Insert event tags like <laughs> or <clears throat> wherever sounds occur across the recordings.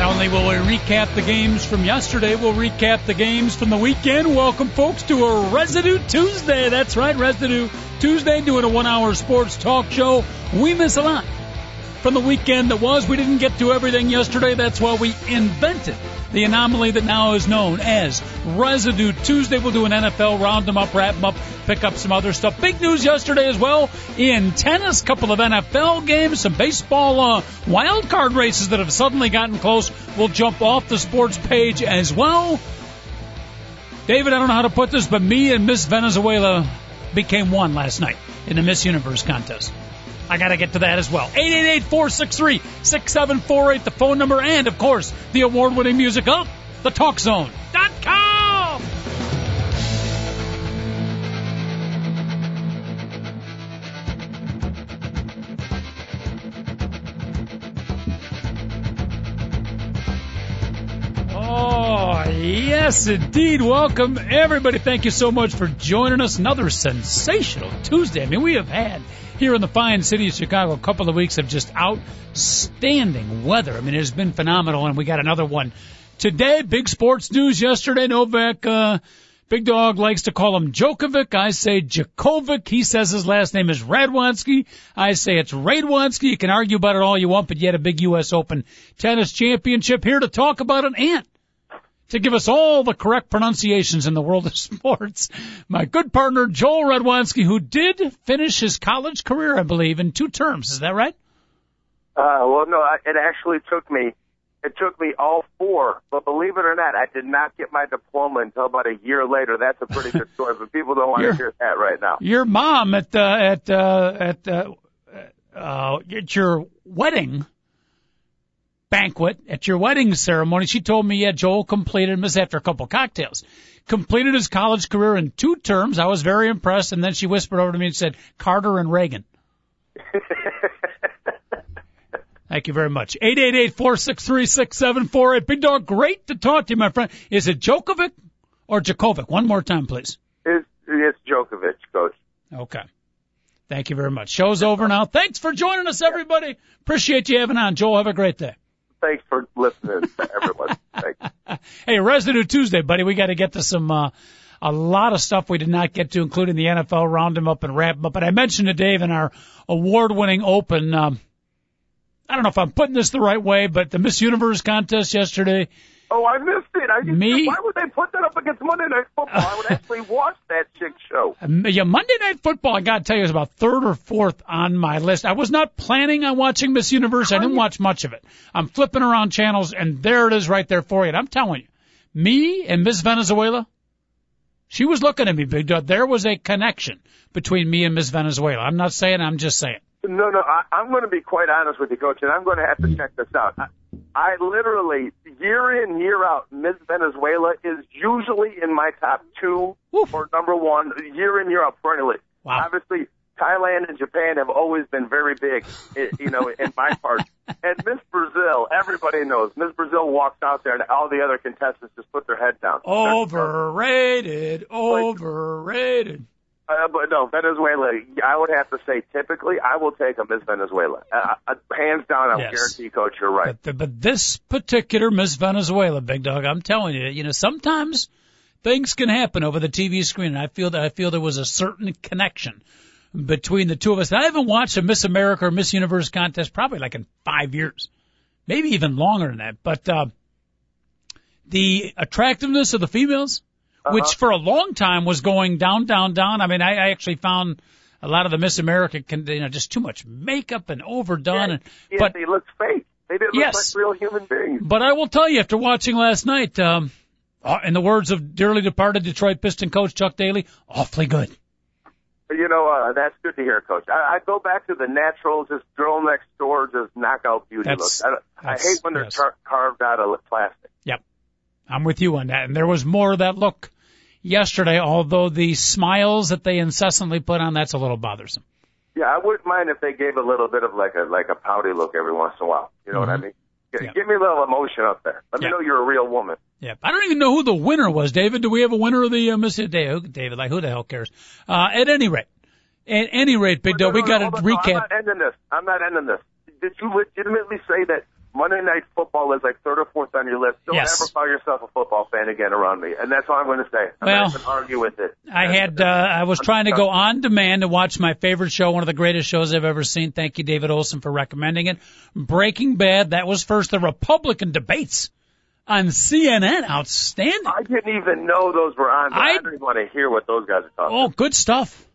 Not only will we recap the games from yesterday, we'll recap the games from the weekend. Welcome, folks, to a Residue Tuesday. That's right, Residue Tuesday, doing a one hour sports talk show. We miss a lot from the weekend that was. We didn't get to everything yesterday. That's why we invented the anomaly that now is known as Residue Tuesday. We'll do an NFL round them up, wrap them up, pick up some other stuff. Big news yesterday as well in tennis, couple of NFL games, some baseball uh, wild card races that have suddenly gotten close. We'll jump off the sports page as well. David, I don't know how to put this, but me and Miss Venezuela became one last night in the Miss Universe contest. I got to get to that as well. 888-463-6748, the phone number, and of course, the award-winning music of the TalkZone.com. Oh, yes, indeed. Welcome, everybody. Thank you so much for joining us. Another sensational Tuesday. I mean, we have had here in the fine city of Chicago, a couple of weeks of just outstanding weather. I mean, it has been phenomenal, and we got another one today. Big sports news yesterday. Novak, uh, Big Dog likes to call him Djokovic. I say Djokovic. He says his last name is Radwanski. I say it's Radwanski. You can argue about it all you want, but yet a big U.S. Open tennis championship here to talk about an ant to give us all the correct pronunciations in the world of <laughs> sports. My good partner, Joel Radwanski, who did finish his college career, I believe, in two terms. Is that right? Uh, well, no, it actually took me, it took me all four, but believe it or not, I did not get my diploma until about a year later. That's a pretty good <laughs> story, but people don't want to hear that right now. Your mom at, uh, at, uh, at, uh, uh, at your wedding, banquet at your wedding ceremony. She told me, yeah, Joel completed this after a couple cocktails. Completed his college career in two terms. I was very impressed. And then she whispered over to me and said, Carter and Reagan. <laughs> Thank you very much. Eight eight eight four six three six seven four eight. Big dog, great to talk to you, my friend. Is it Djokovic or Djokovic? One more time, please. It's, it's Djokovic, coach. Okay. Thank you very much. Show's over now. Thanks for joining us, everybody. Appreciate you having on. Joel, have a great day thanks for listening to everyone. <laughs> Hey, Residue Tuesday, buddy. We got to get to some, uh, a lot of stuff we did not get to, including the NFL round them up and wrap them up. But I mentioned to Dave in our award winning open, um, I don't know if I'm putting this the right way, but the Miss Universe contest yesterday, Oh, I missed it. I Me? Why would they put that up against Monday Night Football? I would <laughs> actually watch that chick show. Um, yeah, Monday Night Football, I got to tell you, is about third or fourth on my list. I was not planning on watching Miss Universe. I didn't watch much of it. I'm flipping around channels, and there it is right there for you. And I'm telling you, me and Miss Venezuela, she was looking at me, Big Dog. There was a connection between me and Miss Venezuela. I'm not saying, I'm just saying. No, no, I, I'm going to be quite honest with you, Coach, and I'm going to have to check this out. I, I literally, year in, year out, Miss Venezuela is usually in my top two Oof. or number one, year in, year out, perennially. Wow. Obviously, Thailand and Japan have always been very big, eh, you know, in my <laughs> part. And Miss Brazil, everybody knows. Miss Brazil walks out there and all the other contestants just put their head down. Overrated, overrated. Uh, but no, Venezuela. I would have to say, typically, I will take a Miss Venezuela. Uh, uh, hands down, I'll Yes. guarantee, Coach, you're right. But, the, but this particular Miss Venezuela, big dog, I'm telling you, you know, sometimes things can happen over the TV screen, and I feel that I feel there was a certain connection between the two of us. And I haven't watched a Miss America or Miss Universe contest probably like in five years, maybe even longer than that. But uh, the attractiveness of the females, which for a long time was going down, down, down. I mean, I, I actually found a lot of the Miss America, can, you know, just too much makeup and overdone. and, yeah, but they look fake. They didn't Yes. look like real human beings. but I will tell you, after watching last night, um, uh, in the words of dearly departed Detroit Piston coach Chuck Daly, awfully good. You know, uh, that's good to hear, Coach. I, I go back to the natural, just girl next door, just knockout beauty That's- looks. I, I hate when they're yes. car- carved out of plastic. Yep. I'm with you on that. And there was more of that look yesterday, although the smiles that they incessantly put on, that's a little bothersome. Yeah, I wouldn't mind if they gave a little bit of like a like a pouty look every once in a while. You know what I mean? G- Yeah. Give me a little emotion up there. Let Yeah. me know you're a real woman. Yeah, I don't even know who the winner was, David. Do we have a winner of the uh, Miss David? David, like who the hell cares? Uh, at any rate, at any rate, Big No, Dog, we no, got to. No, I'm recap. not ending this. I'm not ending this. Did you legitimately say that Monday Night Football is like third or fourth on your list? Don't Yes. ever call yourself a football fan again around me. And that's all I'm going to say. I'm Well, not going to argue with it. I had uh, I was trying to go on demand to watch my favorite show, one of the greatest shows I've ever seen. Thank you, David Olson, for recommending it. Breaking Bad. That was first. The Republican debates on CNN. Outstanding. I didn't even know those were on. I, I- don't even want to hear what those guys are talking Oh, good stuff.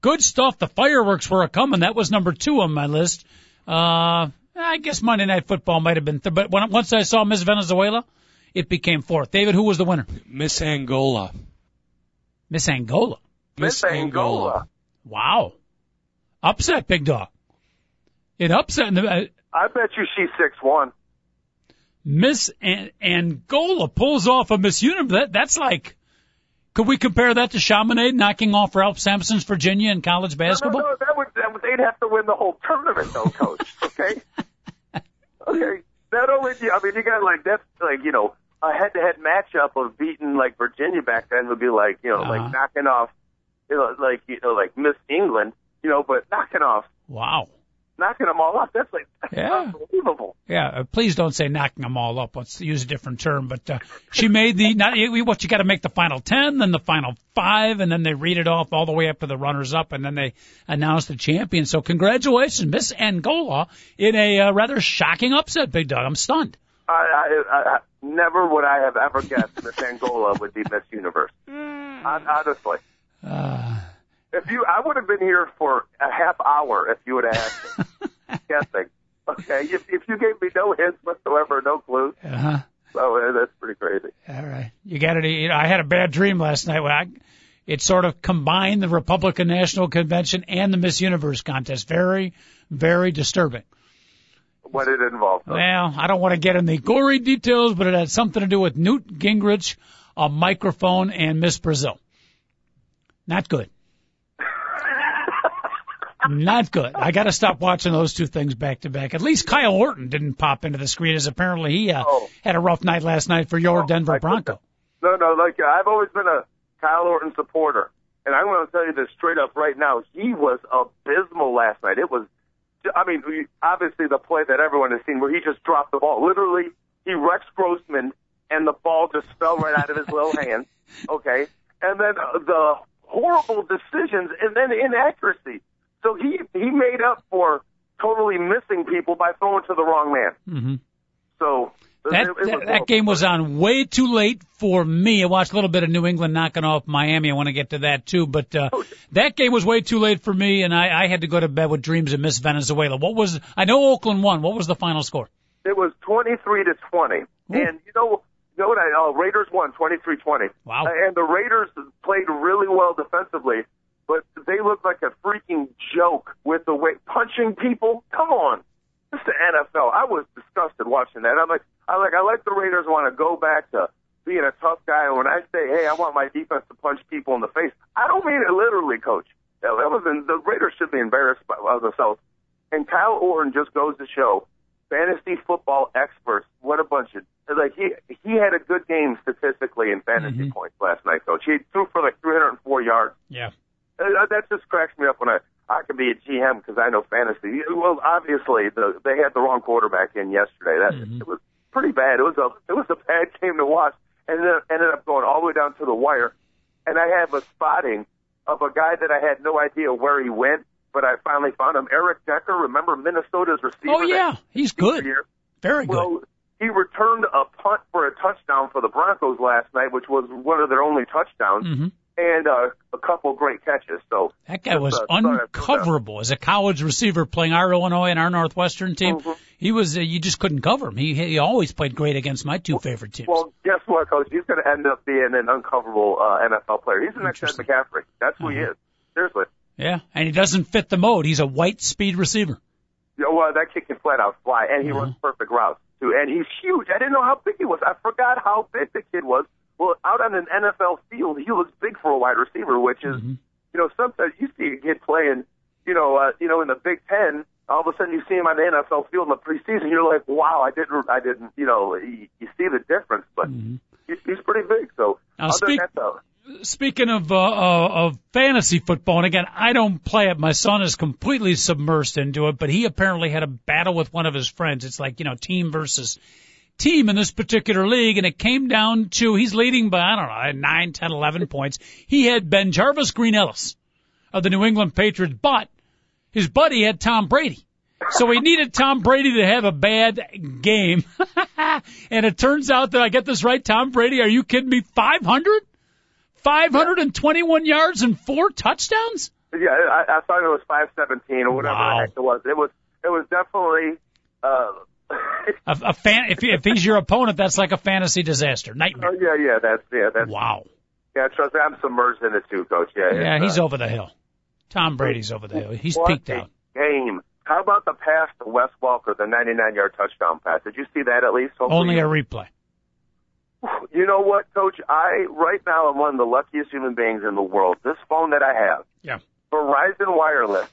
Good stuff. The fireworks were a coming. That was number two on my list. Uh, I guess Monday Night Football might have been, th- but when, once I saw Miss Venezuela, it became fourth. David, who was the winner? Miss Angola. Miss Angola. Miss Angola. Wow. Upset, big dog. It upset. The, uh, I bet you she's six one. Miss An- Angola pulls off a Miss Universe. That, that's like, could we compare that to Chaminade knocking off Ralph Sampson's Virginia in college basketball? No, no, no, that would, that would they'd have to win the whole tournament, though, coach. Okay. <laughs> okay. Not only do you, I mean, you got like that's like you know a head-to-head matchup of beating like Virginia back then would be like you know Uh-huh. like knocking off you know like you know like Miss England, you know, but knocking off Wow. Knocking them all off. That's like that's Yeah. unbelievable. Yeah, uh, please don't say knocking them all up. Let's use a different term. But uh, she made the not what you got to make the final ten, then the final five, and then they read it off all the way up to the runners up, and then they announce the champion. So congratulations, Miss Angola, in a uh, rather shocking upset, Big Dog. I'm stunned. I, I, I, I never would I have ever guessed Miss Angola would be Miss Universe. <laughs> Hon- Honestly. Uh, If you, I would have been here for a half hour if you would have asked me. <laughs> guessing. Okay, if, if you gave me no hints whatsoever, no clues, uh-huh. so uh, that's pretty crazy. All right, you got it. You know, I had a bad dream last night. When I, it sort of combined the Republican National Convention and the Miss Universe contest. Very, very disturbing. What it involved. Well, I don't want to get in the gory details, but it had something to do with Newt Gingrich, a microphone, and Miss Brazil. Not good. Not good. I got to stop watching those two things back to back. At least Kyle Orton didn't pop into the screen, as apparently he uh, Oh. had a rough night last night for your Oh, Denver Bronco. No, no, like I've always been a Kyle Orton supporter, and I'm going to tell you this straight up right now. He was abysmal last night. It was, I mean, obviously the play that everyone has seen where he just dropped the ball. Literally, he Rex Grossman, and the ball just fell right out of his little hand. <laughs> Okay, and then the horrible decisions, and then inaccuracy. So he he made up for totally missing people by throwing to the wrong man. hmm So That, it- it that, that game was on way too late for me. I watched a little bit of New England knocking off Miami. I want to get to that too, but uh, that game was way too late for me, and I, I had to go to bed with dreams of Miss Venezuela. What was? I know Oakland won. What was the final score? It was 23 to 20. And you know, you know what? I, uh, Raiders won 23-20. Wow. Uh, And the Raiders played really well defensively, but they look like a freaking joke with the way punching people. Come on, this is the NFL. I was disgusted watching that. I'm like, I like, I like the Raiders want to go back to being a tough guy. And when I say, hey, I want my defense to punch people in the face, I don't mean it literally, coach. That was in, the Raiders should be embarrassed by themselves. And Kyle Orton just goes to show fantasy football experts what a bunch of like he he had a good game statistically in fantasy mm-hmm. points last night, coach. He threw for like 304 yards. Yeah. Uh, that just cracks me up when I I can be a GM because I know fantasy. Well, obviously the they had the wrong quarterback in yesterday. That it was pretty bad. It was a it was a bad game to watch, and then ended up going all the way down to the wire. And I have a spotting of a guy that I had no idea where he went, but I finally found him. Eric Decker, remember Minnesota's receiver? Oh yeah, he's good. year? Very good. He returned a punt for a touchdown for the Broncos last night, which was one of their only touchdowns, Mhm. And uh, a couple great catches. So That guy was uh, thought I'd throw that- uncoverable as a college receiver playing our Illinois and our Northwestern team. Mm-hmm. He was uh, you just couldn't cover him. He he always played great against my two favorite teams. Well, guess what, Coach? He's going to end up being an uncoverable uh, NFL player. He's the next Ed McCaffrey. That's who he Uh-huh. is. Seriously. yeah, and he doesn't fit the mode. He's a white speed receiver. You know, uh, that kid can flat out fly, and he Uh-huh. runs perfect routes too. And he's huge. I didn't know how big he was. I forgot how big the kid was. Well, out on an NFL field, he looks natural wide receiver, which is, Mm-hmm. you know, sometimes you see a kid playing, you know, uh, you know, in the Big Ten. All of a sudden, you see him on the NFL field in the preseason. You're like, wow, I didn't, I didn't, you know, you, you see the difference, but he's, he's pretty big. So Mm-hmm. Now, speak- though, Speaking of uh, uh, of fantasy football, and again, I don't play it. My son is completely submersed into it, but he apparently had a battle with one of his friends. It's like you know, team versus team in this particular league, and it came down to he's leading by I don't know nine, ten, eleven points. He had BenJarvus Green-Ellis of the New England Patriots, but his buddy had Tom Brady. So he needed Tom Brady to have a bad game. <laughs> and it turns out that I get this right, Tom Brady, are you kidding me? 500? 521 yards and four touchdowns? yeah, I, I thought it was 517 or whatever Wow. the heck it was. It was, it was definitely, uh, A, a fan, if, if he's your opponent, that's like a fantasy disaster. oh Nightmare. yeah, yeah, that's, yeah, that's, Wow. yeah, trust me, I'm submerged in it too, coach. Yeah, Yeah, he's uh, over the hill. Tom Brady's over the hill. He's peaked out. Game. How about the pass to Wes Welker, the 99 yard touchdown pass? Did you see that at least? Hopefully Only a replay. <sighs> You know what, Coach? I right now am one of the luckiest human beings in the world. This phone that I have, Yeah. Verizon Wireless,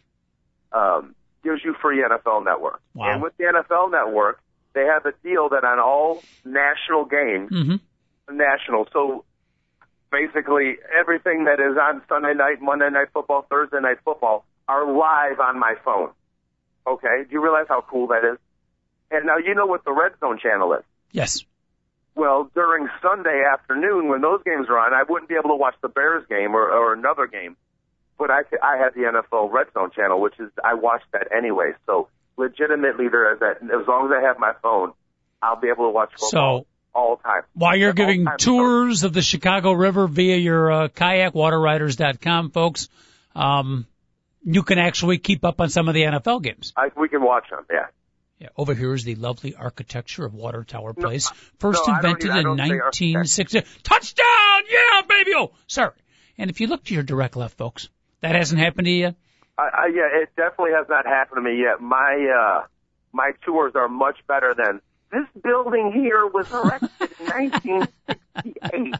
um, gives you free NFL Network. Wow. And with the NFL Network, they have a deal that on all national games, Mm-hmm. national. So basically, everything that is on Sunday night, Monday night football, Thursday night football are live on my phone. Okay, do you realize how cool that is? And now you know what the Red Zone channel is. Yes. Well, during Sunday afternoon when those games are on, I wouldn't be able to watch the Bears game or, or another game. But I, I have the NFL Red Zone channel, which is I watch that anyway. So legitimately, there is that. As long as I have my phone, I'll be able to watch football So all the time. while you're All giving time. tours of the Chicago River via your uh, kayakwateriders.com, folks, um, you can actually keep up on some of the NFL games. I, we can watch them. Yeah. Yeah, over here is the lovely architecture of Water Tower Place, first no, invented in 1960. Touchdown! Yeah, baby! Oh, sorry. And if you look to your direct left, folks, that hasn't happened to you. I, I, yeah, it definitely has not happened to me yet. My uh, my tours are much better than this building here was erected in 1968.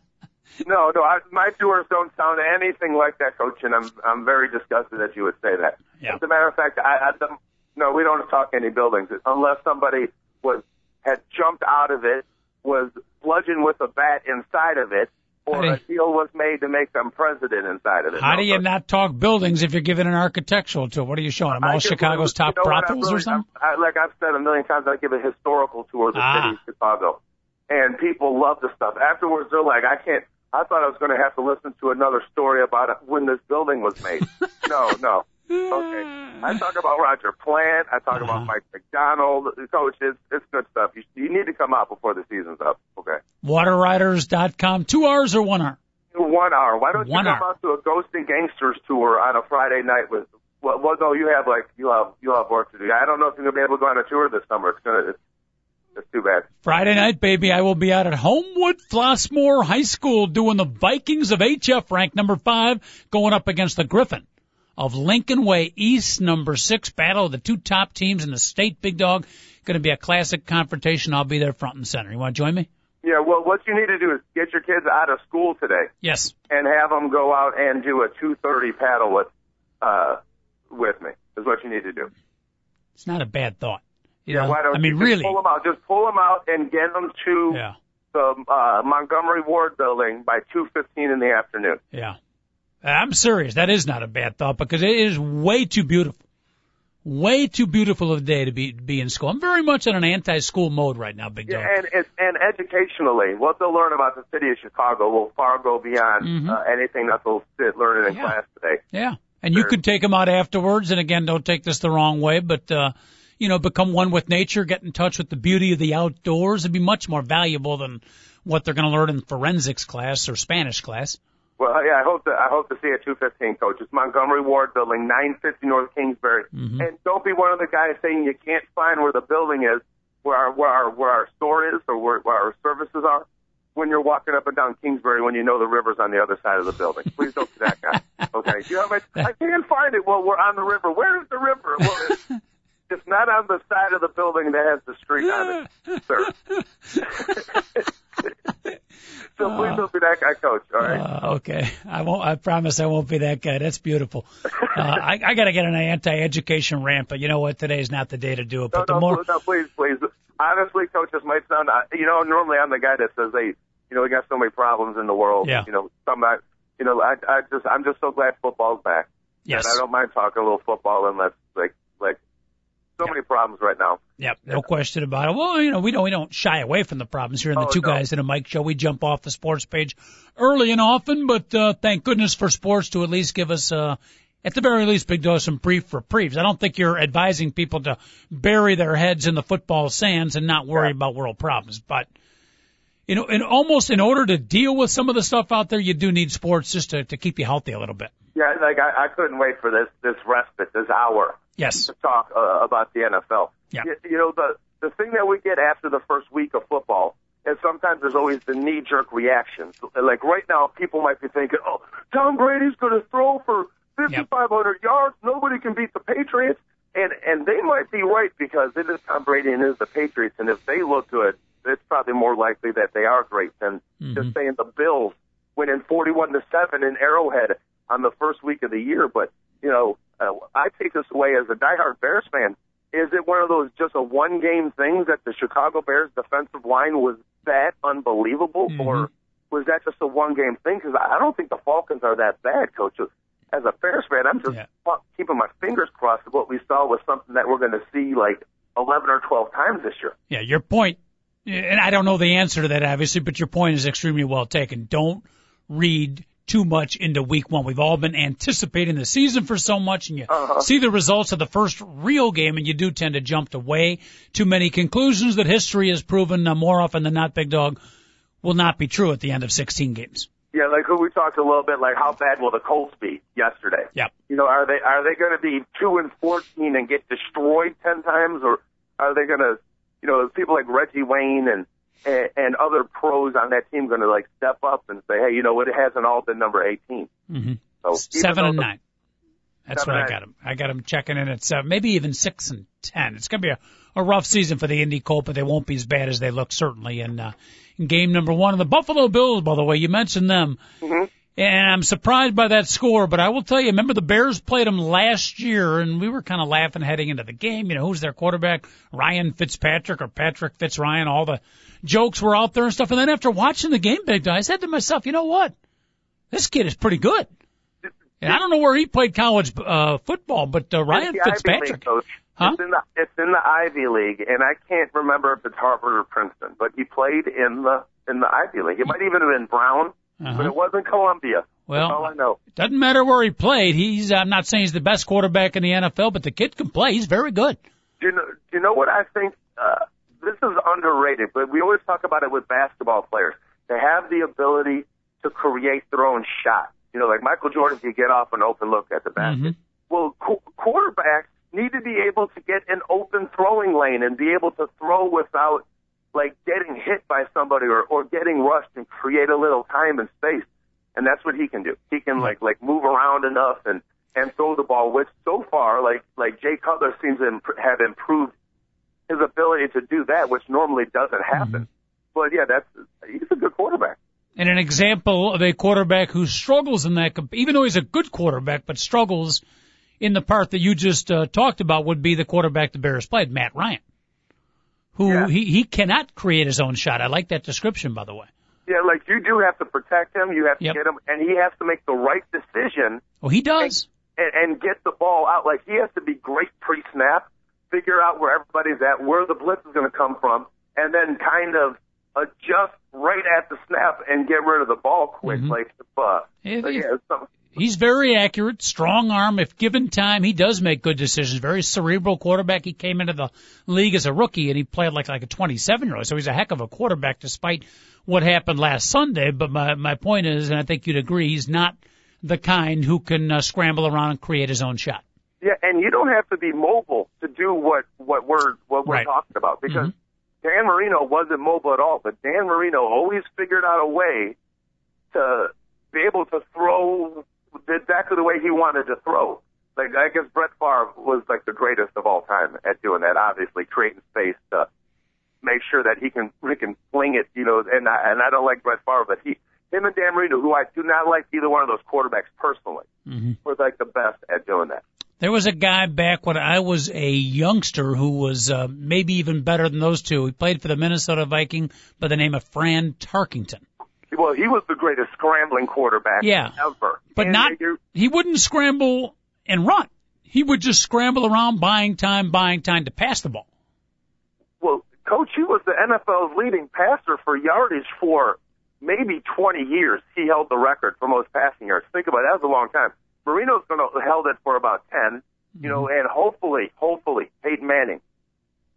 No, no, I, my tours don't sound anything like that, Coach, and I'm I'm very disgusted that you would say that. Yeah. As a matter of fact, I, I the, no, we don't talk any buildings unless somebody was had jumped out of it, was bludgeoned with a bat inside of it, or a deal was made to make them president inside of it. How No, do you not talk buildings if you're giving an architectural tour? What are you showing them? All Chicago's you top know brothels really- or something? I, like I've said a million times, I give a historical tour of the Ah. city of Chicago, and people love the stuff. Afterwards, they're like, "I can't." I thought I was going to have to listen to another story about when this building was made. <laughs> no, no. Okay. I talk about Roger Plant. I talk Uh-huh. about Mike McDonald. Coach, it's, it's good stuff. You, you need to come out before the season's up. Okay. Wateriders.com. Two hours or one hour? One hour. Why don't you One come hour. out to a Ghost and Gangsters tour on a Friday night with? Well, well, no, you have like you have you have work to do. I don't know if you're gonna be able to go on a tour this summer. It's gonna. It's, it's too bad. Friday night, baby, I will be out at Homewood Flossmoor High School doing the Vikings of HF, ranked number five, going up against the Griffin of Lincoln Way East, number six, battle of the two top teams in the state, big dog. Going to be a classic confrontation. I'll be there front and center. You want to join me? Yeah. Well, what you need to do is get your kids out of school today Yes. and have them go out and do a 2:30 paddle with, uh, with me. Is what you need to do. It's not a bad thought. You Yeah. know? Why don't I mean, really. pull them out? Just pull them out and get them to Yeah. the uh, Montgomery Ward building by 2:15 in the afternoon. Yeah. I'm serious. That is not a bad thought because it is way too beautiful. Way too beautiful of a day to be be in school. I'm very much in an anti-school mode right now, big dog. Yeah, and it's and educationally, what they'll learn about the city of Chicago will far go beyond Mhm. uh, anything that they'll sit learning in Yeah. class today. Yeah. And you could take them out afterwards. And again, don't take this the wrong way, but, uh, you know, become one with nature, get in touch with the beauty of the outdoors. It'd be much more valuable than what they're going to learn in forensics class or Spanish class. Well, yeah, I hope to I hope to see a 215 coach. It's Montgomery Ward Building, 950 North Kingsbury. Mhm. And don't be one of the guys saying you can't find where the building is, where our where our where our store is, or where, where our services are. When you're walking up and down Kingsbury, when you know the river's on the other side of the building, please don't be that guy. <laughs> Okay, you know, I, I can't find it. Well, we're on the river. Where is the river? Well, it's, <laughs> it's not on the side of the building that has the street on it, sir. <laughs> so please don't be that guy, coach. All right. Uh, okay, I won't. I promise I won't be that guy. That's beautiful. Uh, I, I got to get an anti-education rant, but you know what? Today is not the day to do it. No, But the no, more, no, please, please. Honestly, coach, this might sound. uh, You know, normally I'm the guy that says, "Hey, you know, we got so many problems in the world. Yeah. You know, some. I, you know, I, I just, I'm just so glad football's back. yes, And I don't mind talking a little football unless, so Yeah. many problems right now. Yep, no question about it. Well, you know, we don't we don't shy away from the problems here in the Oh, two no. guys in a mic show. We jump off the sports page early and often, but uh, thank goodness for sports to at least give us uh at the very least big dose some brief reprieves. I don't think you're advising people to bury their heads in the football sands and not worry Yeah. about world problems, but you know, and almost in order to deal with some of the stuff out there, you do need sports just to, to keep you healthy a little bit. Yeah, like I, I couldn't wait for this, this respite, this hour Yes. to talk uh, about the NFL. Yeah. You, you know, the the thing that we get after the first week of football is sometimes there's always the knee jerk reaction. Like right now, people might be thinking, "Oh, Tom Brady's going to throw for 5,500 yards. Nobody can beat the Patriots." And and they might be right because it is Tom Brady and it is the Patriots, and if they look good, it's probably more likely that they are great than just saying the Bills winning 41 to seven in Arrowhead on the first week of the year. But you know, uh, I take this away as a diehard Bears fan. Is it one of those just a one game things that the Chicago Bears defensive line was that unbelievable, or was that just a one game thing? Because I don't think the Falcons are that bad, Coach. As a Bears fan, I'm just Yeah. keeping my fingers crossed that what we saw was something that we're going to see like 11 or 12 times this year. Yeah, your point, and I don't know the answer to that obviously, but your point is extremely well taken. Don't read too much into week one. We've all been anticipating the season for so much and you see the results of the first real game and you do tend to jump to way too many conclusions that history has proven uh, more often than not, big dog, will not be true at the end of 16 games. Yeah, like we talked a little bit, like how bad will the Colts be yesterday? Yep. You know, are they are they going to be two and fourteen and get destroyed ten times, or are they going to, you know, people like Reggie Wayne and and, and other pros on that team going to like step up and say, hey, you know what, it hasn't all been number 18 Mm-hmm. So Seven and the- nine. That's what I got him. I got him checking in at seven, maybe even six and ten. It's going to be a, a rough season for the Indy Colt, but they won't be as bad as they look certainly in, uh, in game number one. And the Buffalo Bills, by the way, you mentioned them. Mhm. And I'm surprised by that score, but I will tell you, remember the Bears played them last year and we were kind of laughing heading into the game. You know, who's their quarterback? Ryan Fitzpatrick or Patrick Fitzryan. All the jokes were out there and stuff. And then after watching the game, Big Guy, I said to myself, you know what? This kid is pretty good. And I don't know where he played college uh, football, but uh, Ryan It's the Ivy Fitzpatrick. Huh? It's in the it's in the Ivy League, and I can't remember if it's Harvard or Princeton, but he played in the in the Ivy League. It might even have been Brown, but Uh-huh. it wasn't Columbia. Well, That's all I know. It Doesn't matter where he played. He's I'm not saying he's the best quarterback in the NFL, but the kid can play. He's very good. Do you know, do you know what I think? Uh, this is underrated, but we always talk about it with basketball players. They have the ability to create their own shot. You know, like Michael Jordan can get off an open look at the basket. Mhm. Well, qu- quarterbacks need to be able to get an open throwing lane and be able to throw without like getting hit by somebody or, or getting rushed and create a little time and space. And that's what he can do. He can like like move around enough and and throw the ball. Which so far, like like Jay Cutler seems to imp- have improved his ability to do that, which normally doesn't happen. But yeah, that's he's a good quarterback. And an example of a quarterback who struggles in that, even though he's a good quarterback, but struggles in the part that you just uh, talked about would be the quarterback the Bears played, Matt Ryan, who Yeah. he, he cannot create his own shot. I like that description, by the way. Yeah, like you do have to protect him. You have to Yep. get him, and he has to make the right decision Well, he does. and, and get the ball out. Like he has to be great pre-snap, figure out where everybody's at, where the blitz is going to come from, and then kind of adjust right at the snap and get rid of the ball quick. Mhm. Like, uh, yeah, some, He's very accurate, strong arm. If given time, he does make good decisions. Very cerebral quarterback. He came into the league as a rookie and he played like like a 27 year old. So he's a heck of a quarterback despite what happened last Sunday. But my my point is, and I think you'd agree, he's not the kind who can uh, scramble around and create his own shot. Yeah, and you don't have to be mobile to do what what we're what we're Right. talking about because Dan Marino wasn't mobile at all, but Dan Marino always figured out a way to be able to throw exactly the way he wanted to throw. Like I guess Brett Favre was like the greatest of all time at doing that. Obviously, creating space to make sure that he can he can fling it. You know, and I, and I don't like Brett Favre, but he him and Dan Marino, who I do not like either one of those quarterbacks personally, Mm-hmm. were like the best at doing that. There was a guy back when I was a youngster who was uh, maybe even better than those two. He played for the Minnesota Viking by the name of Fran Tarkenton. Well, he was the greatest scrambling quarterback Yeah. ever. But And not he wouldn't scramble and run. He would just scramble around buying time, buying time to pass the ball. Well, coach, he was the NFL's leading passer for yardage for maybe 20 years. He held the record for most passing yards. Think about it. That was a long time. Marino's going to held it for about 10, you know, and hopefully, hopefully, Peyton Manning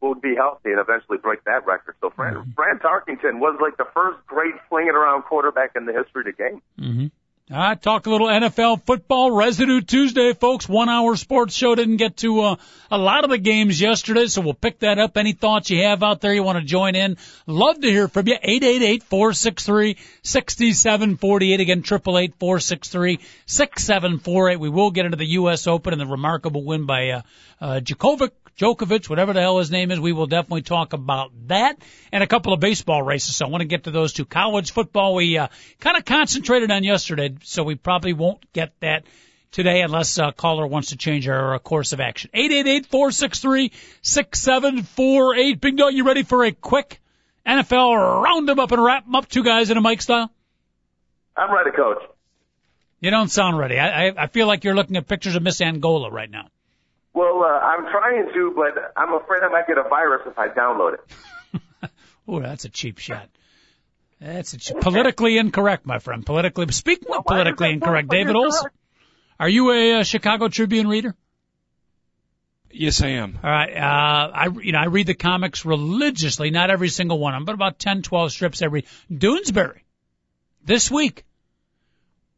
will be healthy and eventually break that record. So Fran, Fran Tarkenton was like the first great slinging around quarterback in the history of the game. Mm-hmm. Right, talk a little NFL football. Residue Tuesday, folks. One hour sports show didn't get to uh, a lot of the games yesterday, so we'll pick that up. Any thoughts you have out there you want to join in? Love to hear from you. Eight eight eight four six three sixty seven forty eight. Again, triple eight four six three six seven four eight. We will get into the U.S. Open and the remarkable win by uh, uh, Djokovic. Djokovic, whatever the hell his name is, we will definitely talk about that and a couple of baseball races. So I want to get to those two. College football, we uh, kind of concentrated on yesterday, so we probably won't get that today unless a caller wants to change our uh, course of action. Eight eight eight four six three six seven four eight. Big Dog, you ready for a quick NFL round up and wrap up? Two guys in a mic style. I'm ready, coach. You don't sound ready. I, I I feel like you're looking at pictures of Miss Angola right now. Well, uh, I'm trying to, but I'm afraid I might get a virus if I download it. <laughs> Oh, that's a cheap shot. That's a cheap, politically incorrect, my friend. Politically. Speaking of why is politically incorrect, David Olson, are you a, uh Chicago Tribune reader? Yes, I am. All right. Uh, I, you know, I read the comics religiously, not every single one of them, but about 10, 12 strips every. Doonesbury. This week,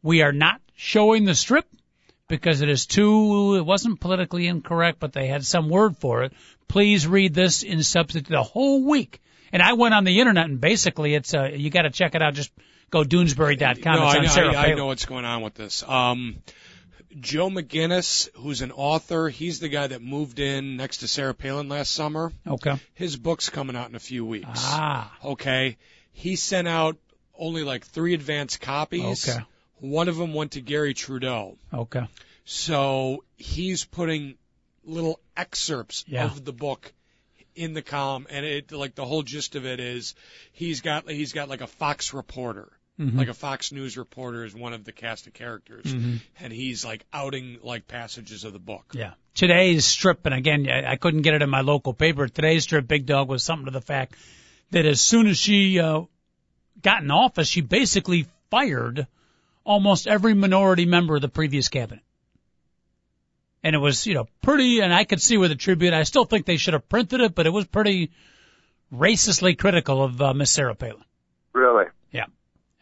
we are not showing the strip because it is too, it wasn't politically incorrect, but they had some word for it. Please read this in substitute the whole week. And I went on the internet and basically it's, uh, you gotta check it out. Just go Doonesbury.com. no, I know, I, I know what's going on with this. Um, Joe McGinniss, who's an author, he's the guy that moved in next to Sarah Palin last summer. Okay. His book's coming out in a few weeks. Ah. Okay. He sent out only like three advance copies. Okay. One of them went to Garry Trudeau. Okay. So he's putting little excerpts Yeah. of the book in the column, and it like the whole gist of it is he's got he's got like a Fox reporter, Mm-hmm. like a Fox News reporter is one of the cast of characters, and he's like outing like passages of the book. Yeah. Today's strip, and again, I, I couldn't get it in my local paper. Today's strip, Big Dog, was something to the fact that as soon as she uh, got in office, she basically fired almost every minority member of the previous cabinet. And it was, you know, pretty, and I could see with the Tribune, I still think they should have printed it, but it was pretty racistly critical of uh, Miss Sarah Palin. Really? Yeah.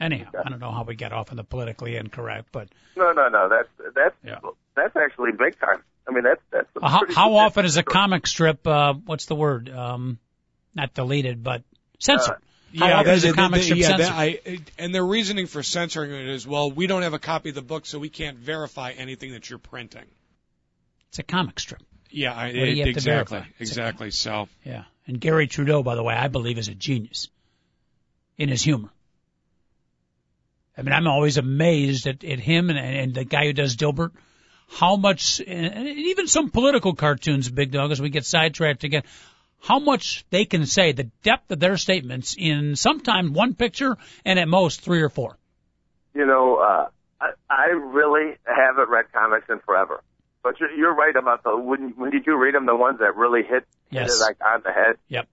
Anyhow, I don't know how we get off on the politically incorrect, but No, no, no. That's that's Yeah. that's actually big time. I mean, that's that's. How, how often is a comic strip, uh, what's the word? Um, not deleted, but censored. how Yeah, a that- comic that- strip yeah, that, I, and their reasoning for censoring it is, well, we don't have a copy of the book, so we can't verify anything that you're printing. it's a comic strip. Yeah, I, What do you have to exactly, exactly. So, Yeah. And Garry Trudeau, by the way, I believe is a genius in his humor. I mean, I'm always amazed at, at him and, and the guy who does Dilbert, how much, and and even some political cartoons, Big Dog, as we get sidetracked again, how much they can say, the depth of their statements in sometimes one picture and at most three or four. You know, uh, I, I really haven't read comics in forever. But you're, you're right about the when when did you read them? The ones that really hit, hit Yes. it like on the head. Yep.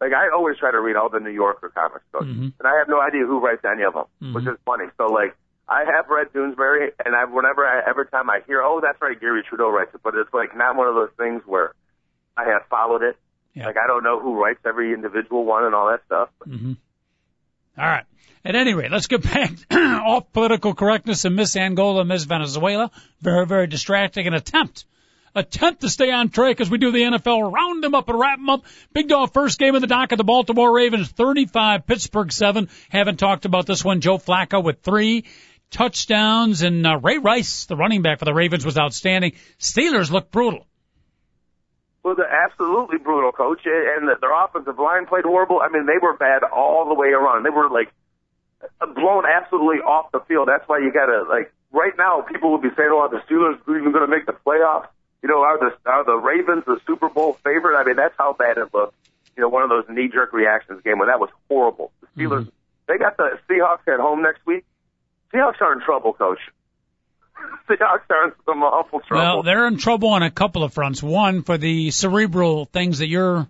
Like I always try to read all the New Yorker comics, books, Mhm. and I have no idea who writes any of them, which is funny. So like, I have read Doonesbury, and I whenever I, every time I hear, oh, that's right, Garry Trudeau writes it, but it's like not one of those things where I have followed it. Yeah. Like I don't know who writes every individual one and all that stuff. All right. At any rate, let's get back <clears throat> off political correctness and Miss Angola, Miss Venezuela. Very, very distracting. An attempt. Attempt to stay on track as we do the NFL. Round them up and wrap them up. Big dog first game of the dock of the Baltimore Ravens, 35, Pittsburgh 7. Haven't talked about this one. Joe Flacco with three touchdowns and uh, Ray Rice, the running back for the Ravens, was outstanding. Steelers look brutal. Well, they're absolutely brutal, coach, and their offensive line played horrible. I mean, they were bad all the way around. They were like, blown absolutely off the field. That's why you got to like right now. People will be saying, "Oh, are the Steelers are even going to make the playoffs?" You know, are the are the Ravens the Super Bowl favorite? I mean, that's how bad it looked. You know, one of those knee jerk reactions game when that was horrible. The Steelers, mm-hmm. they got the Seahawks at home next week. Seahawks are in trouble, coach. Seahawks are in some awful trouble. Well, they're in trouble on a couple of fronts. One, for the cerebral things that you're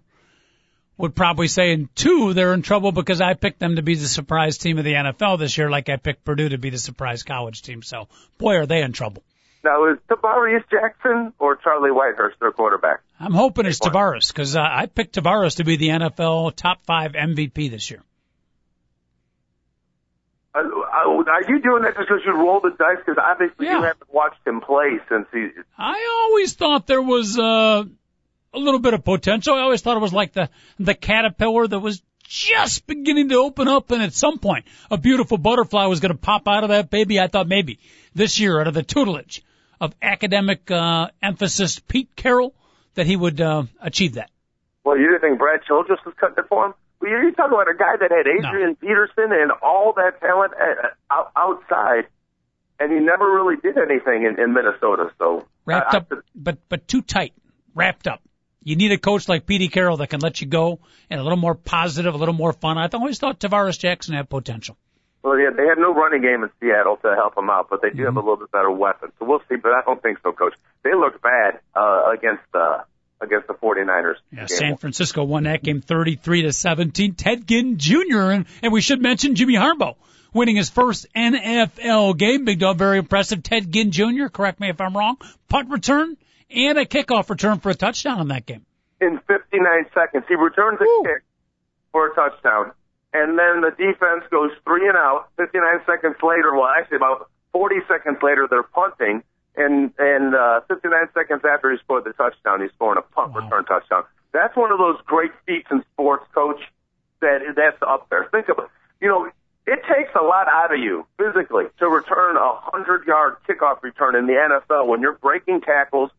would probably say, and two, they're in trouble because I picked them to be the surprise team of the NFL this year, like I picked Purdue to be the surprise college team. So, boy, are they in trouble. Now, is Tarvaris Jackson or Charlie Whitehurst their quarterback? I'm hoping it's Tarvaris because uh, I picked Tarvaris to be the NFL top five MVP this year. Uh, uh, are you doing that just because you roll the dice? Because obviously yeah. you haven't watched him play since he. I always thought there was uh, a little bit of potential. I always thought it was like the the caterpillar that was just beginning to open up, and at some point, a beautiful butterfly was going to pop out of that baby. I thought maybe this year, out of the tutelage of academic uh, emphasis Pete Carroll, that he would uh, achieve that. Well, you didn't think Brad Childress was cutting it for him? Well, you're talking about a guy that had Adrian no. Peterson and all that talent uh, outside, and he never really did anything in, in Minnesota. So wrapped I, up, I, but but too tight, wrapped up. You need a coach like Petey Carroll that can let you go and a little more positive, a little more fun. I always thought Tarvaris Jackson had potential. Well, yeah, they had no running game in Seattle to help them out, but they do mm-hmm. have a little bit better weapon. So we'll see, but I don't think so, Coach. They looked bad uh, against uh, against the 49ers. Yeah, San Francisco won that game 33 to 17. Ted Ginn Jr. and, and we should mention Jimmy Harbaugh winning his first NFL game. Big dog, very impressive. Ted Ginn Jr. Correct me if I'm wrong. Punt return and a kickoff return for a touchdown in that game. In 59 seconds, he returns a Ooh. kick for a touchdown, and then the defense goes three and out. 59 seconds later, well, actually about 40 seconds later, they're punting, and and uh, 59 seconds after he scored the touchdown, he's scoring a punt wow. return touchdown. That's one of those great feats in sports, coach. That that's up there. Think of it. You know, it takes a lot out of you physically to return a hundred yard kickoff return in the NFL when you're breaking tackles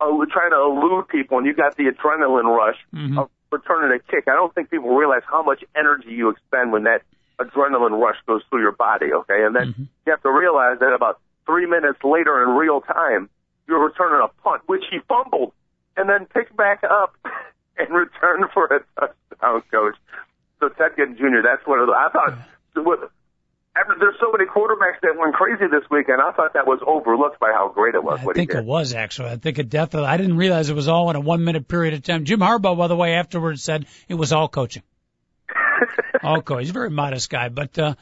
uh, trying to elude people, and you got the adrenaline rush mm-hmm. of returning a kick. I don't think people realize how much energy you expend when that adrenaline rush goes through your body. Okay, and then mm-hmm. you have to realize that about three minutes later in real time, you're returning a punt, which he fumbled, and then picked back up <laughs> and returned for a touchdown, coach. So Ted Ginn Jr. That's one of the I thought after there's so many quarterbacks that went crazy this weekend, I thought that was overlooked by how great it was. I think it was actually. I think it definitely. I didn't realize it was all in a one minute period of time. Jim Harbaugh, by the way, afterwards said it was all coaching. <laughs> all coaching. He's a very modest guy, but uh,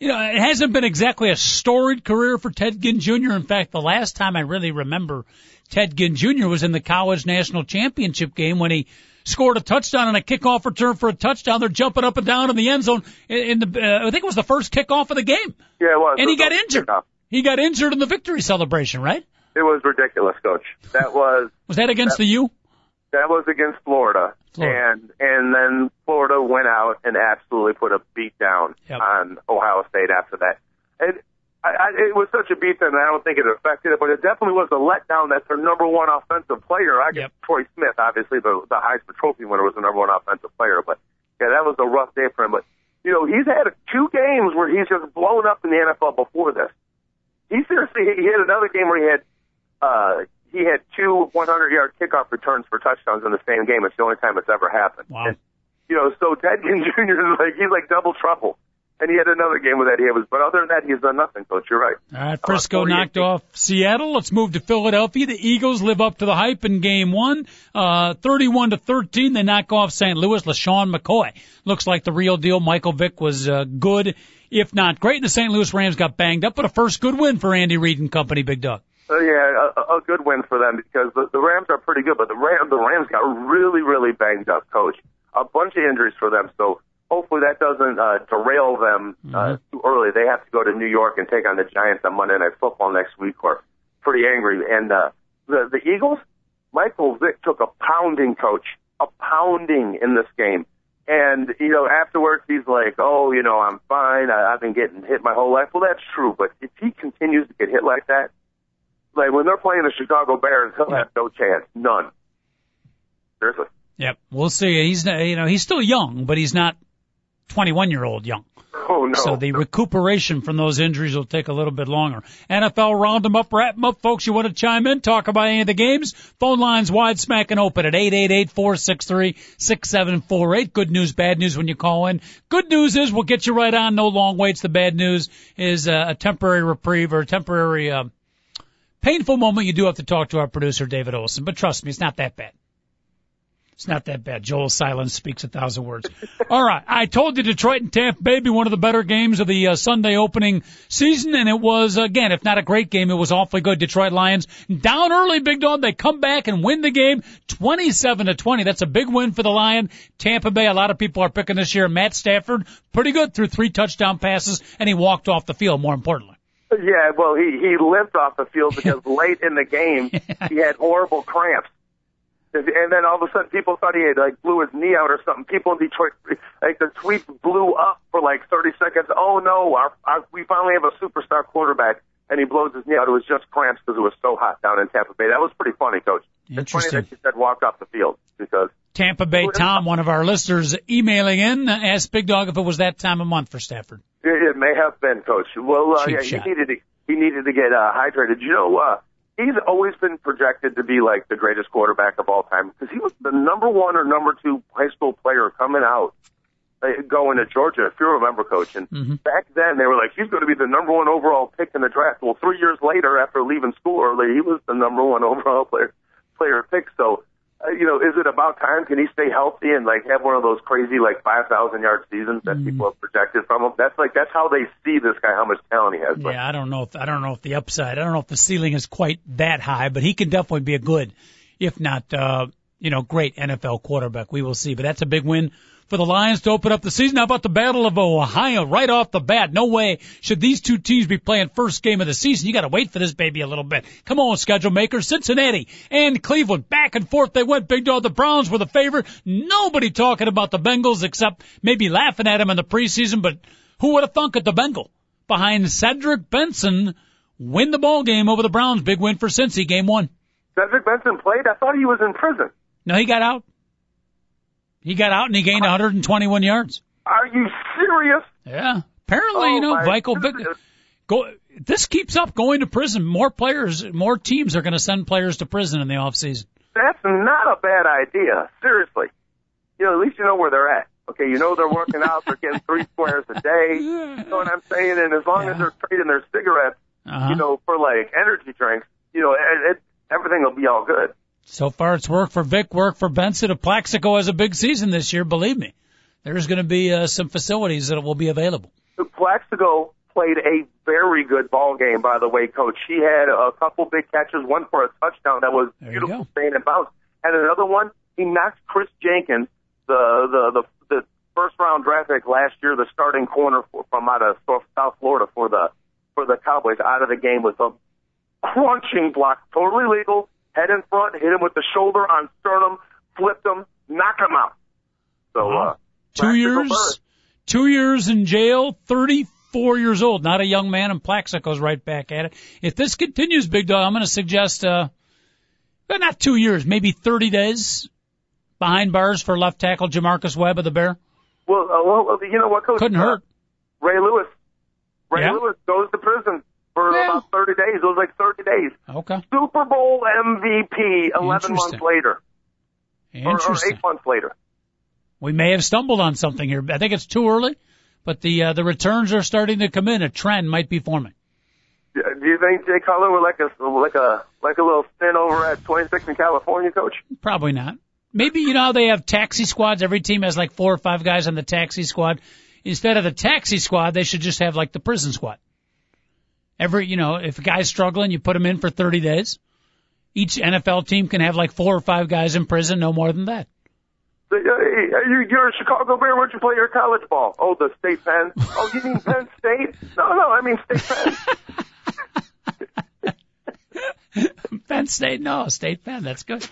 you know, it hasn't been exactly a storied career for Ted Ginn Jr. In fact, the last time I really remember Ted Ginn Jr. was in the college national championship game when he scored a touchdown and a kickoff return for a touchdown. They're jumping up and down in the end zone. In the, uh, I think it was the first kickoff of the game. Yeah, it was. And he got injured. He got injured in the victory celebration, right? It was ridiculous, coach. That was. was that against that, the U? That was against Florida. Florida. And and then Florida went out and absolutely put a beat down yep. on Ohio State after that. And I, I, it was such a beat that I don't think it affected it, but it definitely was a letdown. That's their number one offensive player. I guess yep. Troy Smith, obviously the the Heisman Trophy winner, was the number one offensive player. But yeah, that was a rough day for him. But you know, he's had two games where he's just blown up in the NFL before this. He seriously he had another game where he had uh he had two 100 yard kickoff returns for touchdowns in the same game. It's the only time it's ever happened. Wow. And, you know, so Ted Ginn Jr. is like he's like double trouble and he had another game with that he was. But other than that, he's done nothing, Coach. You're right. All right, Frisco knocked off Seattle. Let's move to Philadelphia. The Eagles live up to the hype in Game One, uh, 31 to 13. They knock off St. Louis. LeSean McCoy looks like the real deal. Michael Vick was uh, good, if not great. And the St. Louis Rams got banged up, but a first good win for Andy Reid and company. Big Dog. Uh, yeah, a, a good win for them because the, the Rams are pretty good, but the Rams the Rams got really really banged up, Coach. A bunch of injuries for them, so hopefully that doesn't uh, derail them uh, mm-hmm. too early. They have to go to New York and take on the Giants on Monday Night Football next week, or pretty angry. And uh, the the Eagles, Michael Vick took a pounding, coach, a pounding in this game. And you know, afterwards he's like, "Oh, you know, I'm fine. I, I've been getting hit my whole life." Well, that's true, but if he continues to get hit like that, like when they're playing the Chicago Bears, he'll have no chance, none. Seriously. Yep, we'll see. He's you know he's still young, but he's not 21 year old young. Oh no. So the recuperation from those injuries will take a little bit longer. NFL round them up, wrap them up, folks. You want to chime in, talk about any of the games? Phone lines wide smack and open at 888-463-6748. Good news, bad news when you call in. Good news is we'll get you right on. No long waits. The bad news is uh, a temporary reprieve or a temporary, uh, painful moment. You do have to talk to our producer, David Olson, but trust me, it's not that bad. It's not that bad. Joel's silence speaks a thousand words. <laughs> All right. I told you Detroit and Tampa Bay be one of the better games of the uh, Sunday opening season, and it was, again, if not a great game, it was awfully good. Detroit Lions down early, big dog. They come back and win the game 27 to 20. That's a big win for the Lion. Tampa Bay, a lot of people are picking this year. Matt Stafford, pretty good through three touchdown passes, and he walked off the field, more importantly. Yeah, well, he he limped off the field because <laughs> late in the game he had horrible cramps. And then all of a sudden, people thought he had like blew his knee out or something. People in Detroit, like the tweet blew up for like 30 seconds. Oh no, our, our we finally have a superstar quarterback, and he blows his knee out. It was just cramps because it was so hot down in Tampa Bay. That was pretty funny, Coach. It's funny that you said walked off the field because Tampa Bay Tom, one of our listeners, emailing in, asked Big Dog if it was that time of month for Stafford. It, may have been, Coach. Well, uh, yeah, shot. he needed to he needed to get uh, hydrated. You know, uh, he's always been projected to be like the greatest quarterback of all time because he was the number one or number two high school player coming out uh, going to Georgia, if you remember, Coach. And Mhm. back then they were like, he's going to be the number one overall pick in the draft. Well, three years later, after leaving school early, he was the number one <laughs> overall player player pick. So. Uh, you know, is it about time? Can he stay healthy and like have one of those crazy like five thousand yard seasons that people have projected from him? That's like that's how they see this guy, how much talent he has. But Yeah, I don't know if I don't know if the upside, I don't know if the ceiling is quite that high, but he can definitely be a good, if not uh, you know, great NFL quarterback. We will see. But that's a big win for the Lions to open up the season. How about the Battle of Ohio right off the bat? No way should these two teams be playing first game of the season. You got to wait for this baby a little bit. Come on, schedule makers. Cincinnati and Cleveland back and forth. They went big dog. The Browns were the favorite. Nobody talking about the Bengals except maybe laughing at them in the preseason. But who would have thunk at the Bengal behind Cedric Benson win the ball game over the Browns? Big win for Cincy. Game one. Cedric Benson played. I thought he was in prison. No, he got out. He got out and he gained 121 yards. Are you serious? Yeah. Apparently, Oh, you know, Michael Vick, go, this keeps up going to prison. More players, more teams are going to send players to prison in the off season. That's not a bad idea. Seriously. You know, at least you know where they're at. Okay, you know they're working out. They're getting three <laughs> squares a day. You know what I'm saying? And as long Yeah. as they're trading their cigarettes, Uh-huh. you know, for like energy drinks, you know, it, it, everything will be all good. So far, it's worked for Vic, worked for Benson. If Plaxico has a big season this year, believe me, there's going to be uh, some facilities that will be available. Plaxico played a very good ball game, by the way, coach. He had a couple big catches, one for a touchdown that was There beautiful staying in bounds, and another one he knocked Chris Jenkins, the the the, the first round draft pick last year, the starting corner for, from out of South Florida for the for the Cowboys, out of the game with a crunching block, totally legal, head in front, hit him with the shoulder on sternum, flipped him, knock him out. So Wow. uh, Two years, two years in jail, 34 years old, not a young man, and Plaxico's right back at it. If this continues, Big Dog, I'm going to suggest, uh, not two years, maybe 30 days behind bars for left tackle J'Marcus Webb of the Bear. Well, uh, well, you know what, coach? Couldn't Uh, hurt. Ray Lewis. Ray Yeah. Lewis goes to prison for about 30 days. It was like 30 days. Okay. Super Bowl MVP 11 months Interesting. later. Or, or Interesting. 8 months later. We may have stumbled on something here. I think it's too early, but the, uh, the returns are starting to come in. A trend might be forming. Do you think Jay Cutler would like a, like a, like a little stint over at 26 in California, coach? Probably not. Maybe you know how they have taxi squads. Every team has like four or five guys on the taxi squad. Instead of the taxi squad, they should just have like the prison squad. Every you know, if a guy's struggling, you put him in for 30 days. Each NFL team can have like four or five guys in prison, no more than that. Uh, you- You're a Chicago Bear. Where'd you play your college ball? Oh, the State Penn. Oh, you mean Penn State? No, no, I mean State Penn. <laughs> Penn State, no, State Penn, that's good.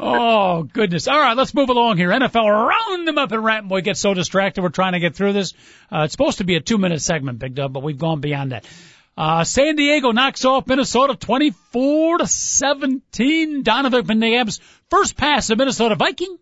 Oh goodness! All right, let's move along here. NFL round them up and wrap. Boy, get so distracted. We're trying to get through this. Uh, it's supposed to be a two-minute segment, Big Dub, but we've gone beyond that. Uh, San Diego knocks off Minnesota 24 to 17. Donovan McNabb's first pass of Minnesota Viking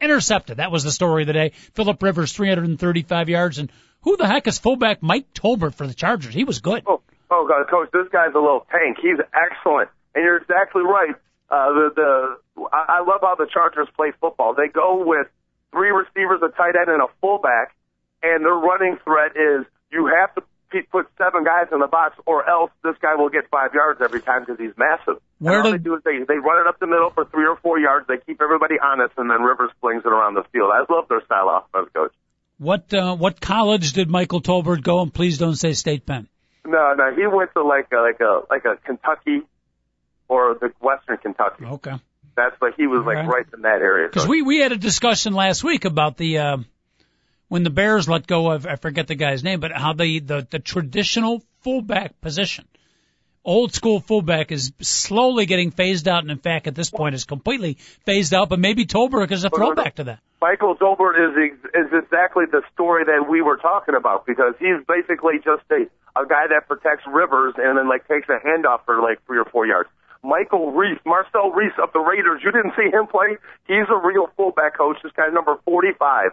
intercepted. That was the story of the day. Philip Rivers, 335 yards. And who the heck is fullback Mike Tolbert for the Chargers? He was good. Oh, oh God, coach, this guy's a little tank. He's excellent. And you're exactly right. Uh, the, the, I love how the Chargers play football. They go with three receivers, a tight end, and a fullback, and their running threat is you have to put seven guys in the box, or else this guy will get five yards every time because he's massive. Where did- they do is they they run it up the middle for three or four yards. They keep everybody honest, and then Rivers flings it around the field. I love their style of offense, coach. What uh, what college did Michael Tolbert go? And please don't say State Penn. No, no, he went to like a, like a like a Kentucky or the Western Kentucky. Okay. That's like he was like Okay. right in that area. Because we we had a discussion last week about the uh, when the Bears let go of I forget the guy's name, but how the the, the traditional fullback position, old school fullback, is slowly getting phased out, and in fact at this point is completely phased out. But maybe Tolbert is a throwback to that. Michael Tolbert is is exactly the story that we were talking about because he's basically just a a guy that protects Rivers and then like takes a handoff for like three or four yards. Michael Reece, Marcel Reece of the Raiders, you didn't see him play. He's a real fullback coach. This guy number 45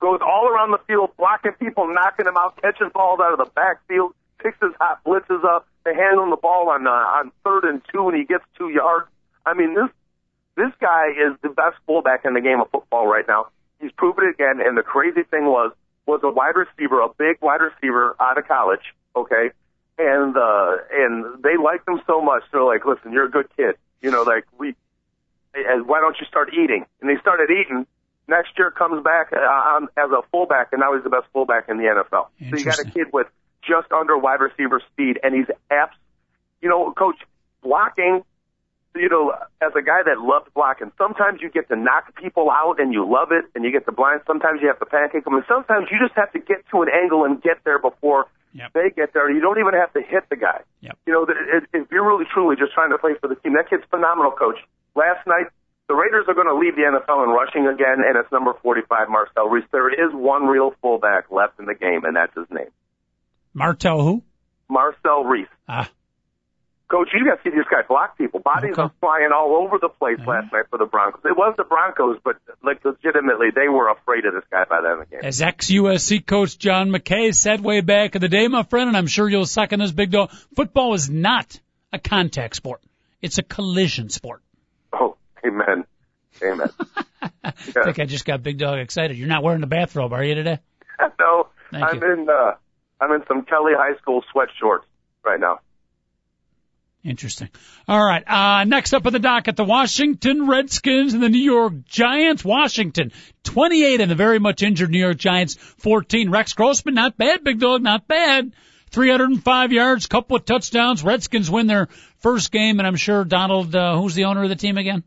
goes all around the field, blocking people, knocking them out, catches balls out of the backfield, picks his hot blitzes up. They hand the ball on uh, on third and two, and he gets two yards. I mean, this this guy is the best fullback in the game of football right now. He's proven it again. And the crazy thing was, was a wide receiver, a big wide receiver out of college. Okay. And, uh, and they liked him so much. They're like, listen, you're a good kid. You know, like we, why don't you start eating? And they started eating. Next year comes back uh, as a fullback, and now he's the best fullback in the NFL. So you got a kid with just under wide receiver speed, and he's abs. You know, coach, blocking you know, as a guy that loves blocking, sometimes you get to knock people out and you love it and you get the blind. Sometimes you have to pancake them and sometimes you just have to get to an angle and get there before Yep. they get there. You don't even have to hit the guy. Yep. You know, if you're really truly just trying to play for the team, that kid's phenomenal, coach. Last night, the Raiders are going to lead the NFL in rushing again, and it's number 45, Marcel Reece. There is one real fullback left in the game, and that's his name, Martel who? Marcel Reece. Ah, Coach, you got to see this guy block people. Bodies Okay. are flying all over the place last night for the Broncos. It was the Broncos, but like legitimately, they were afraid of this guy by the end of the game. as ex USC coach John McKay said way back in the day, my friend, and I'm sure you'll second this big dog. Football is not a contact sport; it's a collision sport. Amen, amen. <laughs> I think I just got big dog excited. You're not wearing the bathrobe, are you today? <laughs> no, Thank I'm you. in. uh I'm in some Kelly High School sweat shorts right now. Interesting. All right. Uh, next up on the docket, the Washington Redskins and the New York Giants. Washington, 28 and the very much injured New York Giants, 14. Rex Grossman, not bad, big dog, not bad. 305 yards, couple of touchdowns. Redskins win their first game, and I'm sure Donald, uh, who's the owner of the team again?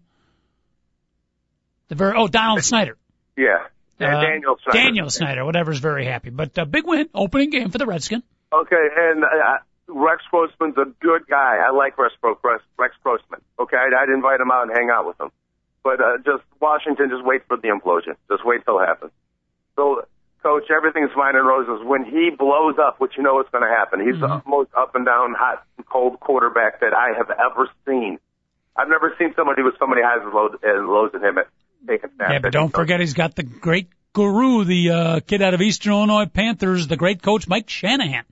The very, oh, Donald Snyder. <laughs> Yeah, Uh, Daniel Snyder. Daniel Snyder, whatever's very happy. But uh, big win, opening game for the Redskins. Okay, and uh, Rex Grossman's a good guy. I like Rex, Rex, Rex Grossman. Okay, I'd, I'd invite him out and hang out with him. But uh, just Washington, just wait for the implosion. Just wait till it happens. So, coach, everything's fine and roses. When he blows up, which you know what's going to happen, he's the most up and down, hot, and cold quarterback that I have ever seen. I've never seen somebody with so many highs and lows, and lows in him at taking snaps. Yeah, but don't forget he's got the great guru, the uh, kid out of Eastern Illinois Panthers, the great coach Mike Shanahan,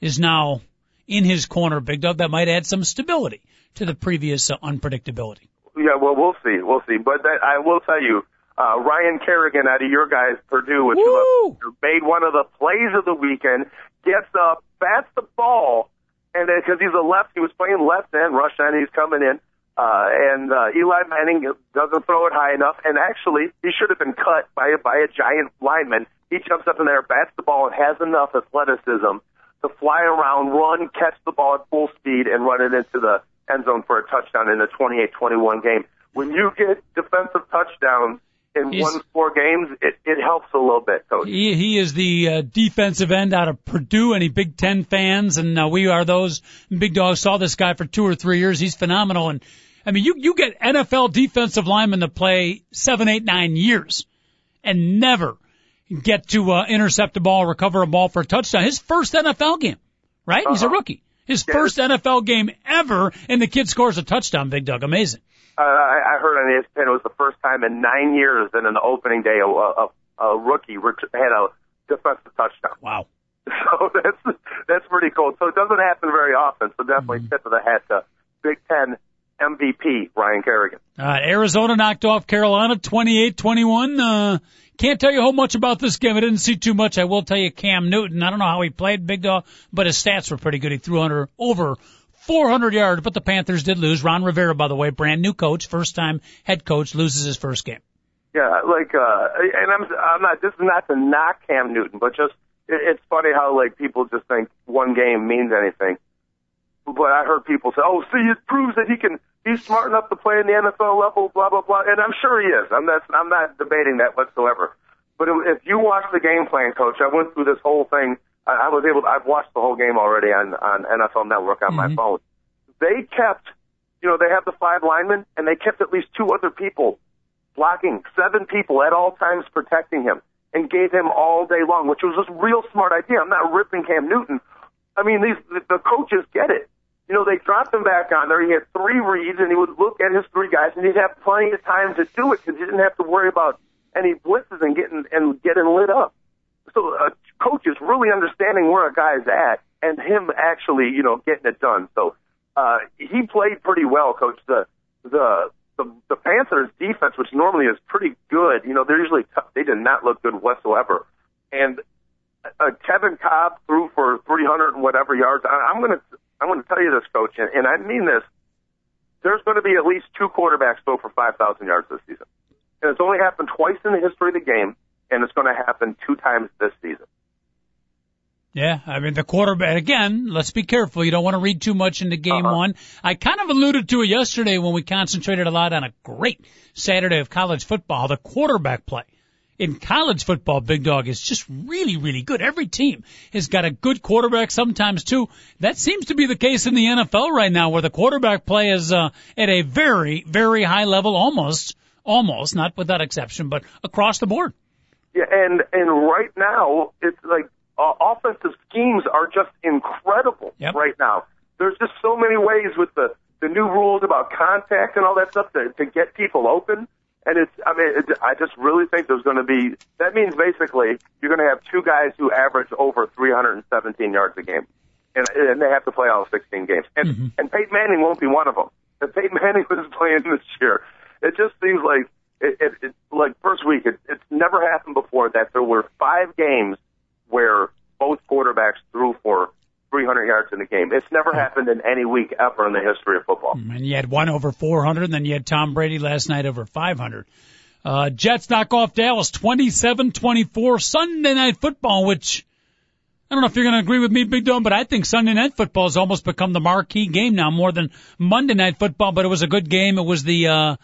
is now in his corner. Big Dog, that might add some stability to the previous uh, unpredictability. Yeah, well, we'll see, we'll see. But that, I will tell you, uh, Ryan Kerrigan out of your guys, Purdue, which Woo! made one of the plays of the weekend, gets up, bats the ball, and then because he's a left, he was playing left end, rush end, he's coming in. Uh, and uh, Eli Manning doesn't throw it high enough, and actually he should have been cut by by a giant lineman. He jumps up in there, bats the ball, and has enough athleticism to fly around, run, catch the ball at full speed, and run it into the end zone for a touchdown in the 28-21 game. When you get defensive touchdowns in He's- one score games, it, it helps a little bit, coach. He, he is the uh, defensive end out of Purdue. Any Big Ten fans, and uh, we are those. Big Dog saw this guy for two or three years. He's phenomenal. And I mean, you you get NFL defensive linemen to play seven, eight, nine years, and never get to uh, intercept a ball, recover a ball for a touchdown. His first NFL game, right? He's a rookie. His first NFL game ever, and the kid scores a touchdown. Big Dog, amazing. Uh, I, I heard on ESPN it was the first time in nine years that in the opening day a, a, a rookie had a defensive touchdown. Wow. <laughs> So that's that's pretty cool. So it doesn't happen very often. So definitely Mm-hmm. tip of the hat to Big Ten MVP Ryan Kerrigan. Uh, Arizona knocked off Carolina 28-21. Uh, can't tell you how much about this game. I didn't see too much. I will tell you Cam Newton. I don't know how he played, Big Dog, but his stats were pretty good. He threw under over 400 yards, but the Panthers did lose. Ron Rivera, by the way, brand new coach, first time head coach, loses his first game. Yeah, like, uh, and I'm, I'm not, this is not to knock Cam Newton, but just, it, it's funny how, like, people just think one game means anything. But I heard people say, oh, see, it proves that he can, he's smart enough to play in the NFL level, blah, blah, blah. And I'm sure he is. I'm not, I'm not debating that whatsoever. But if you watch the game plan, coach, I went through this whole thing. I, I was able to, I've watched the whole game already on, on NFL Network on my mm-hmm. phone. They kept, you know, they have the five linemen and they kept at least two other people blocking seven people at all times protecting him and gave him all day long, which was a real smart idea. I'm not ripping Cam Newton. I mean, these the, the coaches get it. You know, they dropped him back on there. He had three reads, and he would look at his three guys, and he'd have plenty of time to do it because he didn't have to worry about any blitzes and getting and getting lit up. So, uh, coaches really understanding where a guy's at, and him actually, you know, getting it done. So, uh, he played pretty well, coach. The the the, the Panthers defense, which normally is pretty good, you know, they're usually tough. They did not look good whatsoever. And uh, Kevin Kolb threw for 300 and whatever yards. I, I'm going to I'm going to tell you this, coach, and, and I mean this. There's going to be at least two quarterbacks throw for 5,000 yards this season, and it's only happened twice in the history of the game, and it's going to happen two times this season. Yeah, I mean the quarterback again. Let's be careful. You don't want to read too much into game Uh-huh. one. I kind of alluded to it yesterday when we concentrated a lot on a great Saturday of college football. The quarterback play in college football, Big Dog is just really, really good. Every team has got a good quarterback. Sometimes too. That seems to be the case in the NFL right now, where the quarterback play is uh, at a very, very high level, almost, almost not without exception, but across the board. Yeah, and and right now it's like uh, offensive schemes are just incredible Yep. right now. There's just so many ways with the the new rules about contact and all that stuff to to get people open. And it's, I mean, it, I just really think there's going to be. That means basically you're going to have two guys who average over 317 yards a game, and and they have to play all 16 games. And mm-hmm. and Peyton Manning won't be one of them. If Peyton Manning <laughs> was playing this year, it just seems like it, it, it like first week. It, it's never happened before that there were five games where both quarterbacks threw for 300 yards in a game. It's never happened in any week ever in the history of football. And you had one over 400, and then you had Tom Brady last night over 500. Uh, Jets knock off Dallas 27-24 Sunday night football, which I don't know if you're going to agree with me, Big Dome, but I think Sunday night football has almost become the marquee game now more than Monday night football, but it was a good game. It was the, uh,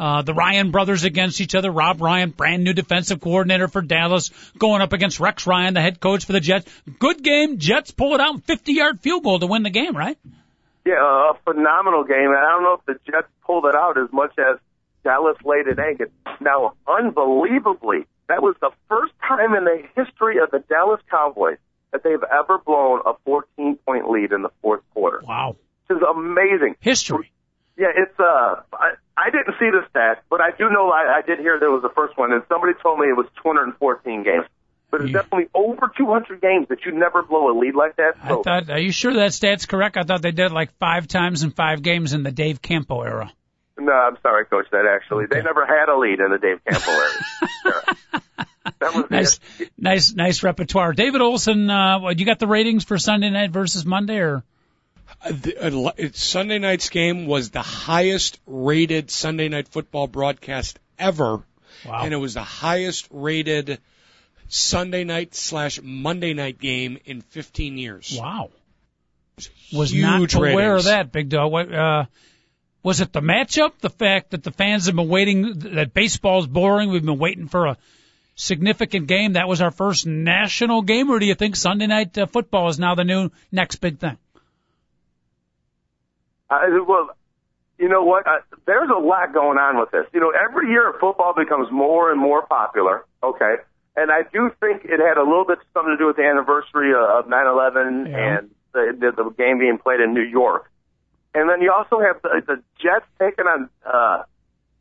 uh, the Ryan brothers against each other. Rob Ryan, brand new defensive coordinator for Dallas, going up against Rex Ryan, the head coach for the Jets. Good game. Jets pull it out, 50 yard field goal to win the game, right? Yeah, a phenomenal game. I don't know if the Jets pulled it out as much as Dallas laid an egg. Now, unbelievably, that was the first time in the history of the Dallas Cowboys that they've ever blown a 14 point lead in the fourth quarter. Wow. This is amazing. History. Yeah, it's uh, I, I didn't see the stat, but I do know I, I did hear there was the first one, and somebody told me it was 214 games. But it's definitely over 200 games that you never blow a lead like that. I thought, are you sure that stat's correct? I thought they did it like five times in five games in the Dave Campo era. no, I'm sorry, coach. That actually they never had a lead in the Dave Campbell era. <laughs> that was Nice, nice, nice repertoire. David Olson, uh, you got the ratings for Sunday night versus Monday, or Uh, the- uh, it- Sunday night's game was the highest rated Sunday night football broadcast ever, wow? and it was the highest rated Sunday night slash Monday night game in 15 years. wow. Was not aware ratings. of that, Big Dog. What, uh, was it the matchup? The fact that the fans have been waiting, that baseball's boring. We've been waiting for a significant game. That was our first national game, or do you think Sunday night uh, football is now the new next big thing? Uh, well, you know what? Uh, there's a lot going on with this. You know, every year football becomes more and more popular. Okay. And I do think it had a little bit something to do with the anniversary of 9/11 Yeah. and the, the, the game being played in New York. And then you also have the, the Jets taking on uh,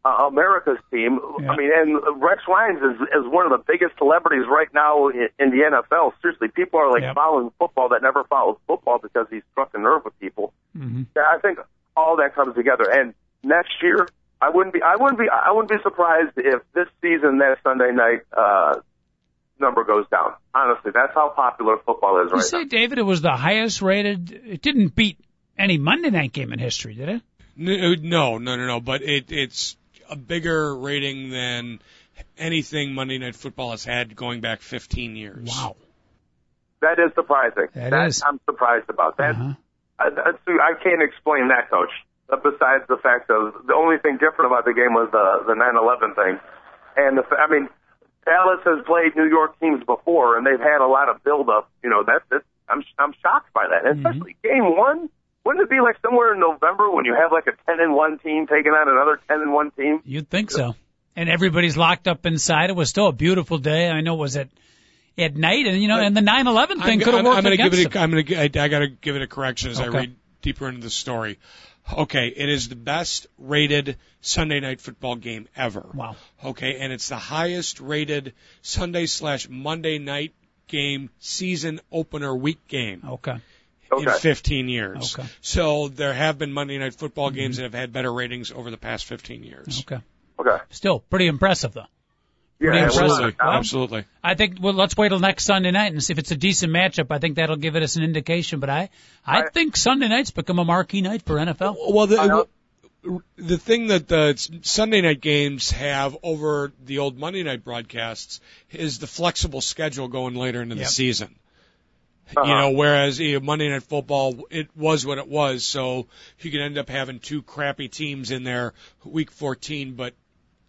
uh, America's team. Yeah. I mean, and Rex Ryan's is, is one of the biggest celebrities right now in, in the NFL. Seriously, people are like Yep. following football that never followed football because he's struck a nerve with people. Mm-hmm. Yeah, I think all that comes together. And next year, I wouldn't be, I wouldn't be, I wouldn't be surprised if this season that Sunday night uh, number goes down. Honestly, that's how popular football is You right say, now. David, it was the highest rated. It didn't beat any Monday night game in history, did it? N- No, no, no, no. But it, it's a bigger rating than anything Monday Night Football has had going back 15 years. Wow. That is surprising. That is. I'm surprised about that. Uh-huh. I, that's, I can't explain that, Coach. Uh, Besides the fact of the only thing different about the game was the the 9/11 thing, and the fa- I mean, Dallas has played New York teams before, and they've had a lot of build up. You know, that that I'm I'm shocked by that, and especially game one. Wouldn't it be like somewhere in November when you have like a 10 and one team taking on another 10 and one team? You'd think so. And everybody's locked up inside. It was still a beautiful day. I know it was at at night, and you know, and the 9/11 thing could have I'm, worked I'm gonna against give it a, I'm gonna. I, I gotta give it a correction as I read deeper into the story. Okay, it is the best rated Sunday night football game ever. Wow. Okay, and it's the highest rated Sunday slash Monday night game season opener week game Okay. In 15 years. Okay. So there have been Monday night football games that have had better ratings over the past 15 years. Okay. Okay. Still pretty impressive though. Yeah, Pretty it was- Absolutely, Well- absolutely. I think well, let's wait till next Sunday night and see if it's a decent matchup. I think that'll give us an indication. But I, I, I- think Sunday nights become a marquee night for NFL. Well, the, the thing that the Sunday night games have over the old Monday night broadcasts is the flexible schedule going later into Yep. the season. Uh-huh. You know, whereas you know, Monday Night Football, it was what it was, so you could end up having two crappy teams in there week 14, but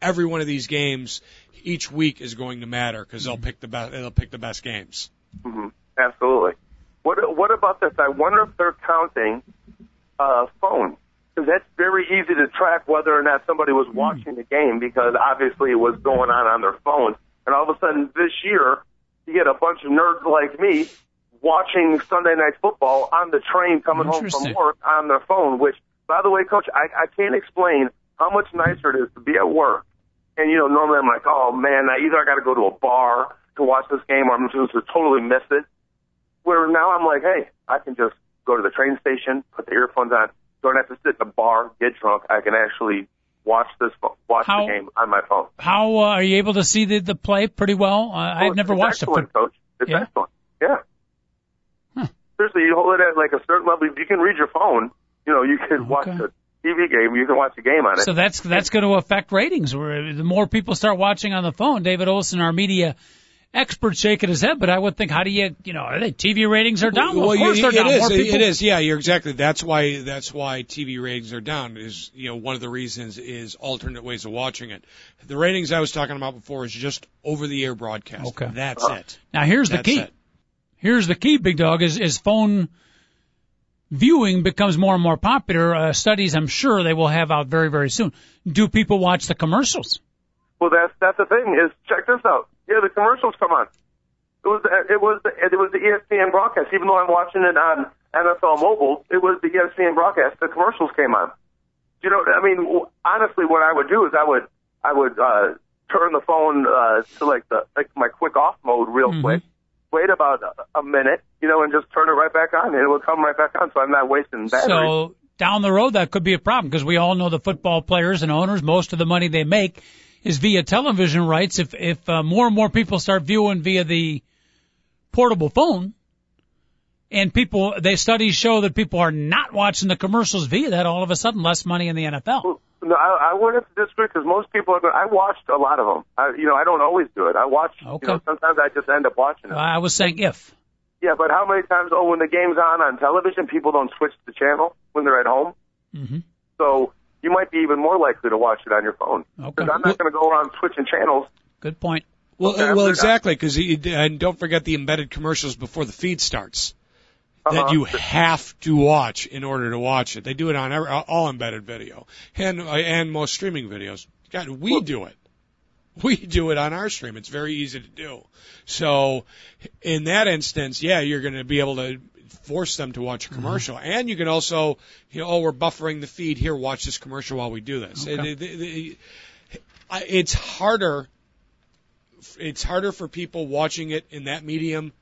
every one of these games each week is going to matter because they'll pick the best. They'll pick the best games. hmm Absolutely. What What about this? I wonder if they're counting uh, phone because that's very easy to track whether or not somebody was watching the game because obviously it was going on on their phone. And all of a sudden this year, you get a bunch of nerds like me watching Sunday night football on the train coming home from work on their phone. Which, by the way, Coach, I, I can't explain how much nicer it is to be at work. And you know, normally I'm like, oh man, I either I got to go to a bar to watch this game or I'm just going to totally miss it. Where now I'm like, hey, I can just go to the train station, put the earphones on, don't have to sit in a bar, get drunk. I can actually watch this, watch How- the game on my phone. How uh, are you able to see the, the play pretty well? Uh, Oh, I've never watched foot. coach. It's Yeah? excellent. Yeah. Huh. Seriously, you hold it at like a certain level. If you can read your phone, you know, you can watch Okay. a TV game. You can watch a game on it. So that's that's going to affect ratings. Where the more people start watching on the phone, David Olson, our media expert, shaking his head. But I would think, how do you, you know, are they TV ratings are down? Well, of course you- they're it down. is. More people. It is. Yeah, you're exactly. That's why. That's why TV ratings are down. Is you know one of the reasons is alternate ways of watching it. The ratings I was talking about before is just over the air broadcast. Okay. That's Uh-huh. it. Now here's the key. it. Here's the key, big dog, is, is phone viewing becomes more and more popular. Uh, studies, I'm sure they will have out very, very soon. Do people watch the commercials? Well, that's that's the thing. Is check this out. Yeah, the commercials come on. It was it was it was the ESPN broadcast. Even though I'm watching it on NFL Mobile, it was the ESPN broadcast. The commercials came on. You know, I mean, honestly, what I would do is I would I would uh, turn the phone uh, to like the like my quick off mode real Mhm. quick. Wait about a, minute, you know, and just turn it right back on, and it will come right back on. So I'm not wasting battery. So down the road, that could be a problem because we all know the football players and owners, most of the money they make is via television rights. If, if uh, more and more people start viewing via the portable phone and people, they studies show that people are not watching the commercials via that, all of a sudden less money in the NFL. No, I, I wouldn't disagree because most people are. Going, I watched a lot of them. I, you know, I don't always do it. I watch. Okay. You know, sometimes I just end up watching it. I was saying if. Yeah, but how many times? Oh, when the game's on on television, people don't switch the channel when they're at home. hmm So you might be even more likely to watch it on your phone. Okay. Because I'm not going to go around switching channels. Good point. Well, well, exactly. Because and don't forget the embedded commercials before the feed starts that Uh-huh. you have to watch in order to watch it. They do it on every, all embedded video and uh, and most streaming videos. God, we Well- do it. We do it on our stream. It's very easy to do. So, in that instance, yeah, you're going to be able to force them to watch a commercial. And you can also, you know, oh, we're buffering the feed here. Watch this commercial while we do this. Okay. It- it- it- it's harder. It's harder for people watching it in that medium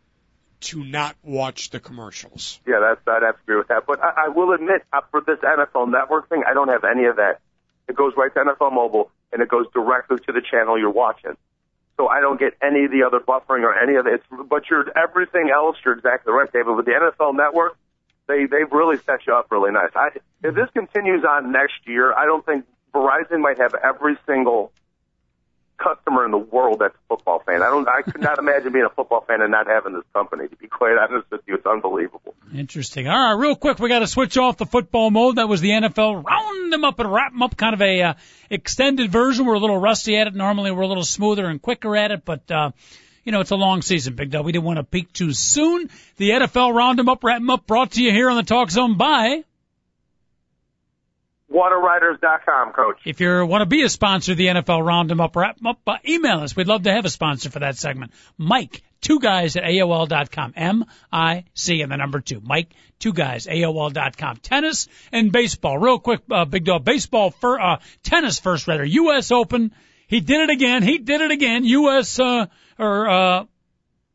to not watch the commercials. Yeah, that's I'd have to agree with that. But I, I will admit, uh, for this NFL Network thing, I don't have any of that. It goes right to NFL Mobile, and it goes directly to the channel you're watching. So I don't get any of the other buffering or any of it. It's, but you're everything else. You're exactly right, David. With the NFL Network, they they've really set you up really nice. I, if this continues on next year, I don't think Verizon might have every single customer in the world that's a football fan. I don't. I could not imagine being a football fan and not having this company. To be quite honest with you, it's unbelievable. Interesting. All right, real quick, we got to switch off the football mode. That was the NFL round them up and wrap them up, kind of a uh, extended version. We're a little rusty at it. Normally, we're a little smoother and quicker at it, but uh, you know it's a long season, Big Dog. We didn't want to peak too soon. The NFL round them up, wrap them up, brought to you here on the Talk Zone by. Wateriders.com, Coach. If you want to be a sponsor of the NFL Round 'em Up, wrap up, uh, email us. We'd love to have a sponsor for that segment. Mike, two guys at AOL.com. M-I-C and the number two. Mike, two guys, AOL.com. Tennis and baseball. Real quick, uh, big dog. Baseball, for, uh, tennis first rather. U.S. Open. He did it again. He did it again. U.S., uh, or, uh,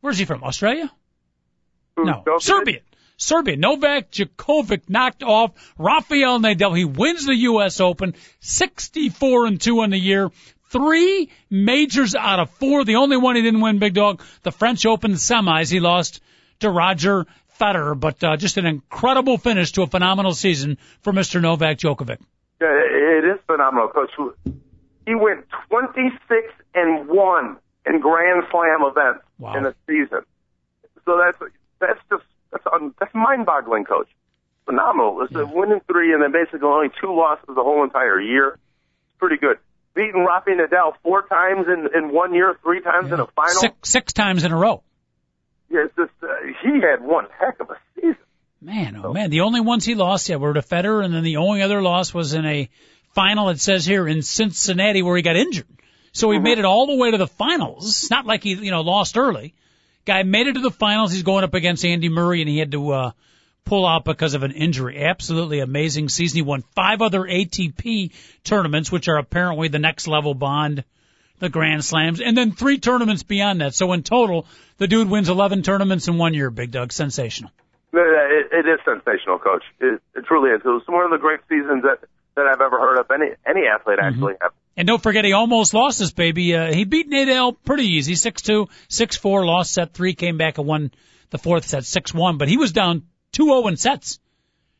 where's he from? Australia? No? Serbia. Serbia. Novak Djokovic knocked off Rafael Nadal. He wins the U.S. Open, 64 and 2 on the year. Three majors out of four. The only one he didn't win, Big Dog, the French Open semis. He lost to Roger Federer, but uh, just an incredible finish to a phenomenal season for Mr. Novak Djokovic. Yeah, it is phenomenal, Coach. He went 26 and one in Grand Slam events Wow. in a season. So that's that's just that's un, that's mind-boggling, Coach. Phenomenal. It's a winning three and then basically only two losses the whole entire year. It's pretty good. Beating Rafael Nadal four times in in one year, three times in a final. Six, six times in a row. Yeah, it's just uh, he had one heck of a season. Man, oh man, the only ones he lost, yeah, were to Federer, and then the only other loss was in a final. It says here in Cincinnati where he got injured. So he made it all the way to the finals. It's not like he, you know, lost early. Guy made it to the finals. He's going up against Andy Murray, and he had to uh, pull out because of an injury. Absolutely amazing season. He won five other ATP tournaments, which are apparently the next level bond, the Grand Slams, and then three tournaments beyond that. So in total, the dude wins 11 tournaments in one year. Big Doug, sensational. It, it is sensational, Coach. It, it truly is. It was one of the great seasons that that I've ever heard of. Any any athlete actually. And don't forget, he almost lost this baby. Uh, he beat Nadal pretty easy, six two, six four. Lost set three, came back and won the fourth set, six one. But he was down two zero in sets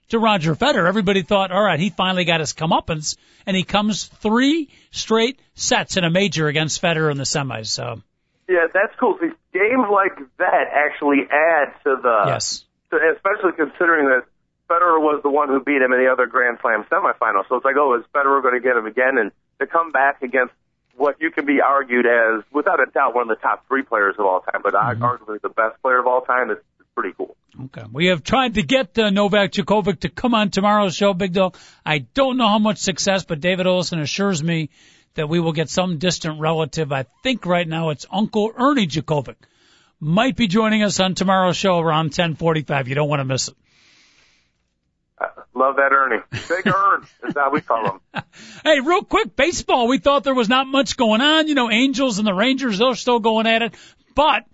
to Roger Federer. Everybody thought, all right, he finally got his comeuppance, and he comes three straight sets in a major against Federer in the semis. So Yeah, that's cool. See, games like that actually add to the, yes, to, especially considering that Federer was the one who beat him in the other Grand Slam semifinal. So it's like, oh, is Federer going to get him again? And to come back against what you can be argued as, without a doubt, one of the top three players of all time, but arguably the best player of all time, is, is pretty cool. Okay. We have tried to get uh, Novak Djokovic to come on tomorrow's show, Big Dog. I don't know how much success, but David Olson assures me that we will get some distant relative. I think right now it's Uncle Ernie Djokovic. Might be joining us on tomorrow's show around 1045. You don't want to miss it. Love that Ernie. Big Ern is how we call him. <laughs> Hey, real quick, baseball. We thought there was not much going on. You know, Angels and the Rangers, they're still going at it. But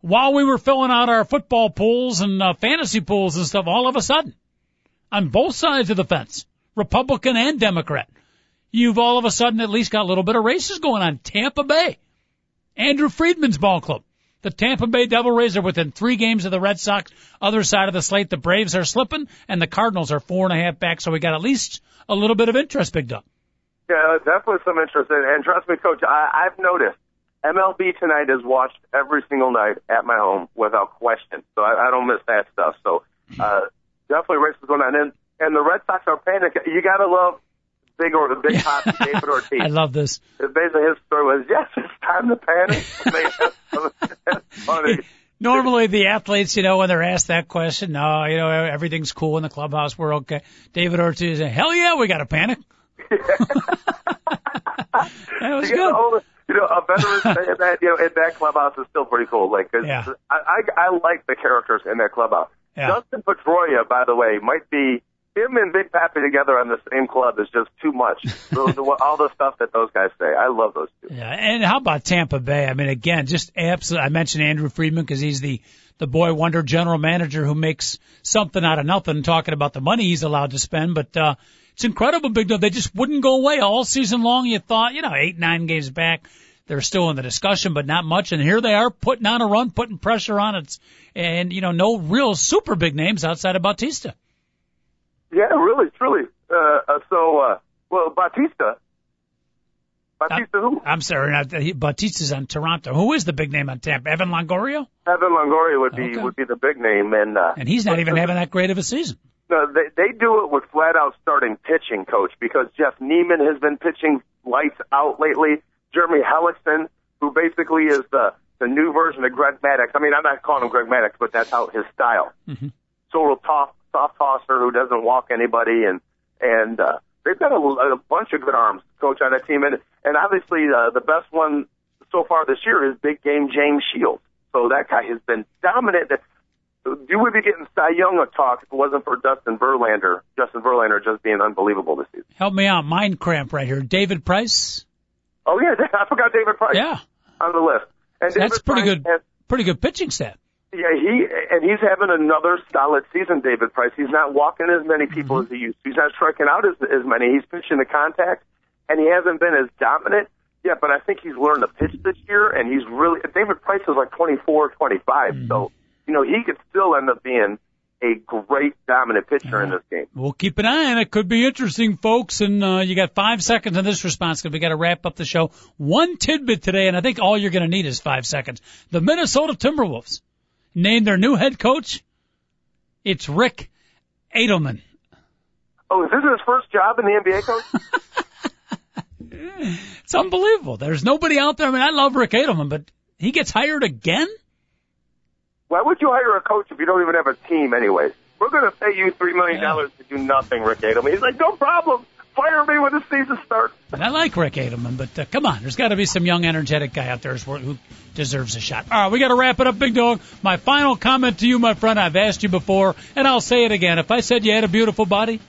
while we were filling out our football pools and uh, fantasy pools and stuff, all of a sudden, on both sides of the fence, Republican and Democrat, you've all of a sudden at least got a little bit of races going on. Tampa Bay, Andrew Friedman's ball club. The Tampa Bay Devil Rays are within three games of the Red Sox. Other side of the slate, the Braves are slipping, and the Cardinals are four and a half back. So we got at least a little bit of interest picked up. Yeah, definitely some interest. And, and trust me, Coach, I, I've noticed MLB tonight is watched every single night at my home without question. So I, I don't miss that stuff. So uh, definitely races going on. And, and the Red Sox are panic. You got to love big or the big hot <laughs> David Ortiz. I love this. Basically, his story was, yes, it's time to panic. <laughs> Funny. <laughs> Normally, the athletes, you know, when they're asked that question, no, you know, everything's cool in the clubhouse. We're okay. David Ortiz, hell yeah, we got to panic. <laughs> that was You good. know, you know, a veteran <laughs> saying that, you know, in that clubhouse is still pretty cool. Like, 'cause Yeah. I, I, I like the characters in that clubhouse. Yeah. Dustin Pedroia, by the way, might be him and Big Papi together on the same club is just too much. <laughs> the, the, all the stuff that those guys say, I love those two. Yeah, and how about Tampa Bay? I mean, again, just absolutely. I mentioned Andrew Friedman because he's the the boy wonder general manager who makes something out of nothing, talking about the money he's allowed to spend. But uh, it's incredible, Big Dog. They just wouldn't go away all season long. You thought, you know, eight nine games back, they're still in the discussion, but not much. And here they are putting on a run, putting pressure on it, and you know, no real super big names outside of Bautista. Yeah, really, truly. Uh, uh, so, uh, well, Batista. Bautista who? I'm sorry, not, he, Bautista's on Toronto. Who is the big name on Tampa? Evan Longoria? Evan Longoria would be Okay. would be the big name, and uh, And he's not even having that great of a season. No, they they do it with flat out starting pitching, coach, because Jeff Niemann has been pitching lights out lately. Jeremy Hellickson, who basically is the the new version of Greg Maddux. I mean, I'm not calling him Greg Maddux, but that's how his style. Mhm. Total tough, soft tosser who doesn't walk anybody, and and uh, they've got a, a bunch of good arms, coach, on that team, and and obviously uh, the best one so far this year is big game James Shields. So that guy has been dominant. You would be getting Cy Young a talk if it wasn't for Dustin Verlander. Justin Verlander just being unbelievable this season. Help me out. Mind cramp right here. David Price. Oh yeah, <laughs> I forgot David Price Yeah, on the list. And that's David pretty Price good. has- Pretty good pitching stat. Yeah, he and he's having another solid season. David Price. He's not walking as many people Mm-hmm. as he used. to. He's not striking out as as many. He's pitching the contact, and he hasn't been as dominant. Yeah, but I think he's learned to pitch this year, and he's really. David Price is like 24, 25, Mm-hmm. so you know he could still end up being a great dominant pitcher in this game. We'll keep an eye on it. Could be interesting, folks. And uh, you got five seconds on this response because we got to wrap up the show. One tidbit today, and I think all you're going to need is five seconds. The Minnesota Timberwolves named their new head coach. It's Rick Adelman. Oh, is this his first job in the NBA, coach? <laughs> It's unbelievable. There's nobody out there. I mean, I love Rick Adelman, but he gets hired again. Why would you hire a coach if you don't even have a team, anyways? We're going to pay you three million dollars to do nothing, Rick Adelman. He's like, no problem. Fire me when the season starts. And I like Rick Adelman, but uh, come on, there's got to be some young, energetic guy out there who deserves a shot. All right, we got to wrap it up, big dog. My final comment to you, my friend, I've asked you before, and I'll say it again. If I said you had a beautiful body,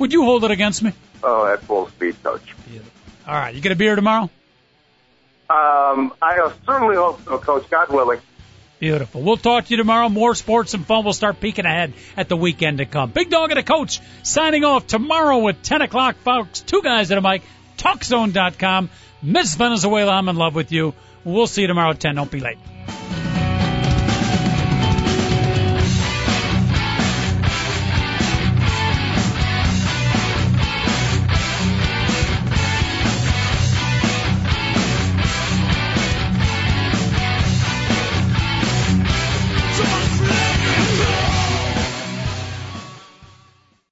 would you hold it against me? Oh, at full speed, coach. All right, you get a beer tomorrow? Um, I certainly hope so, coach. God willing. Beautiful. We'll talk to you tomorrow. More sports and fun. We'll start peeking ahead at the weekend to come. Big Dog and a Coach signing off tomorrow at 10 o'clock, folks. Two guys at a mic. TalkZone.com. Miss Venezuela, I'm in love with you. We'll see you tomorrow at 10. Don't be late.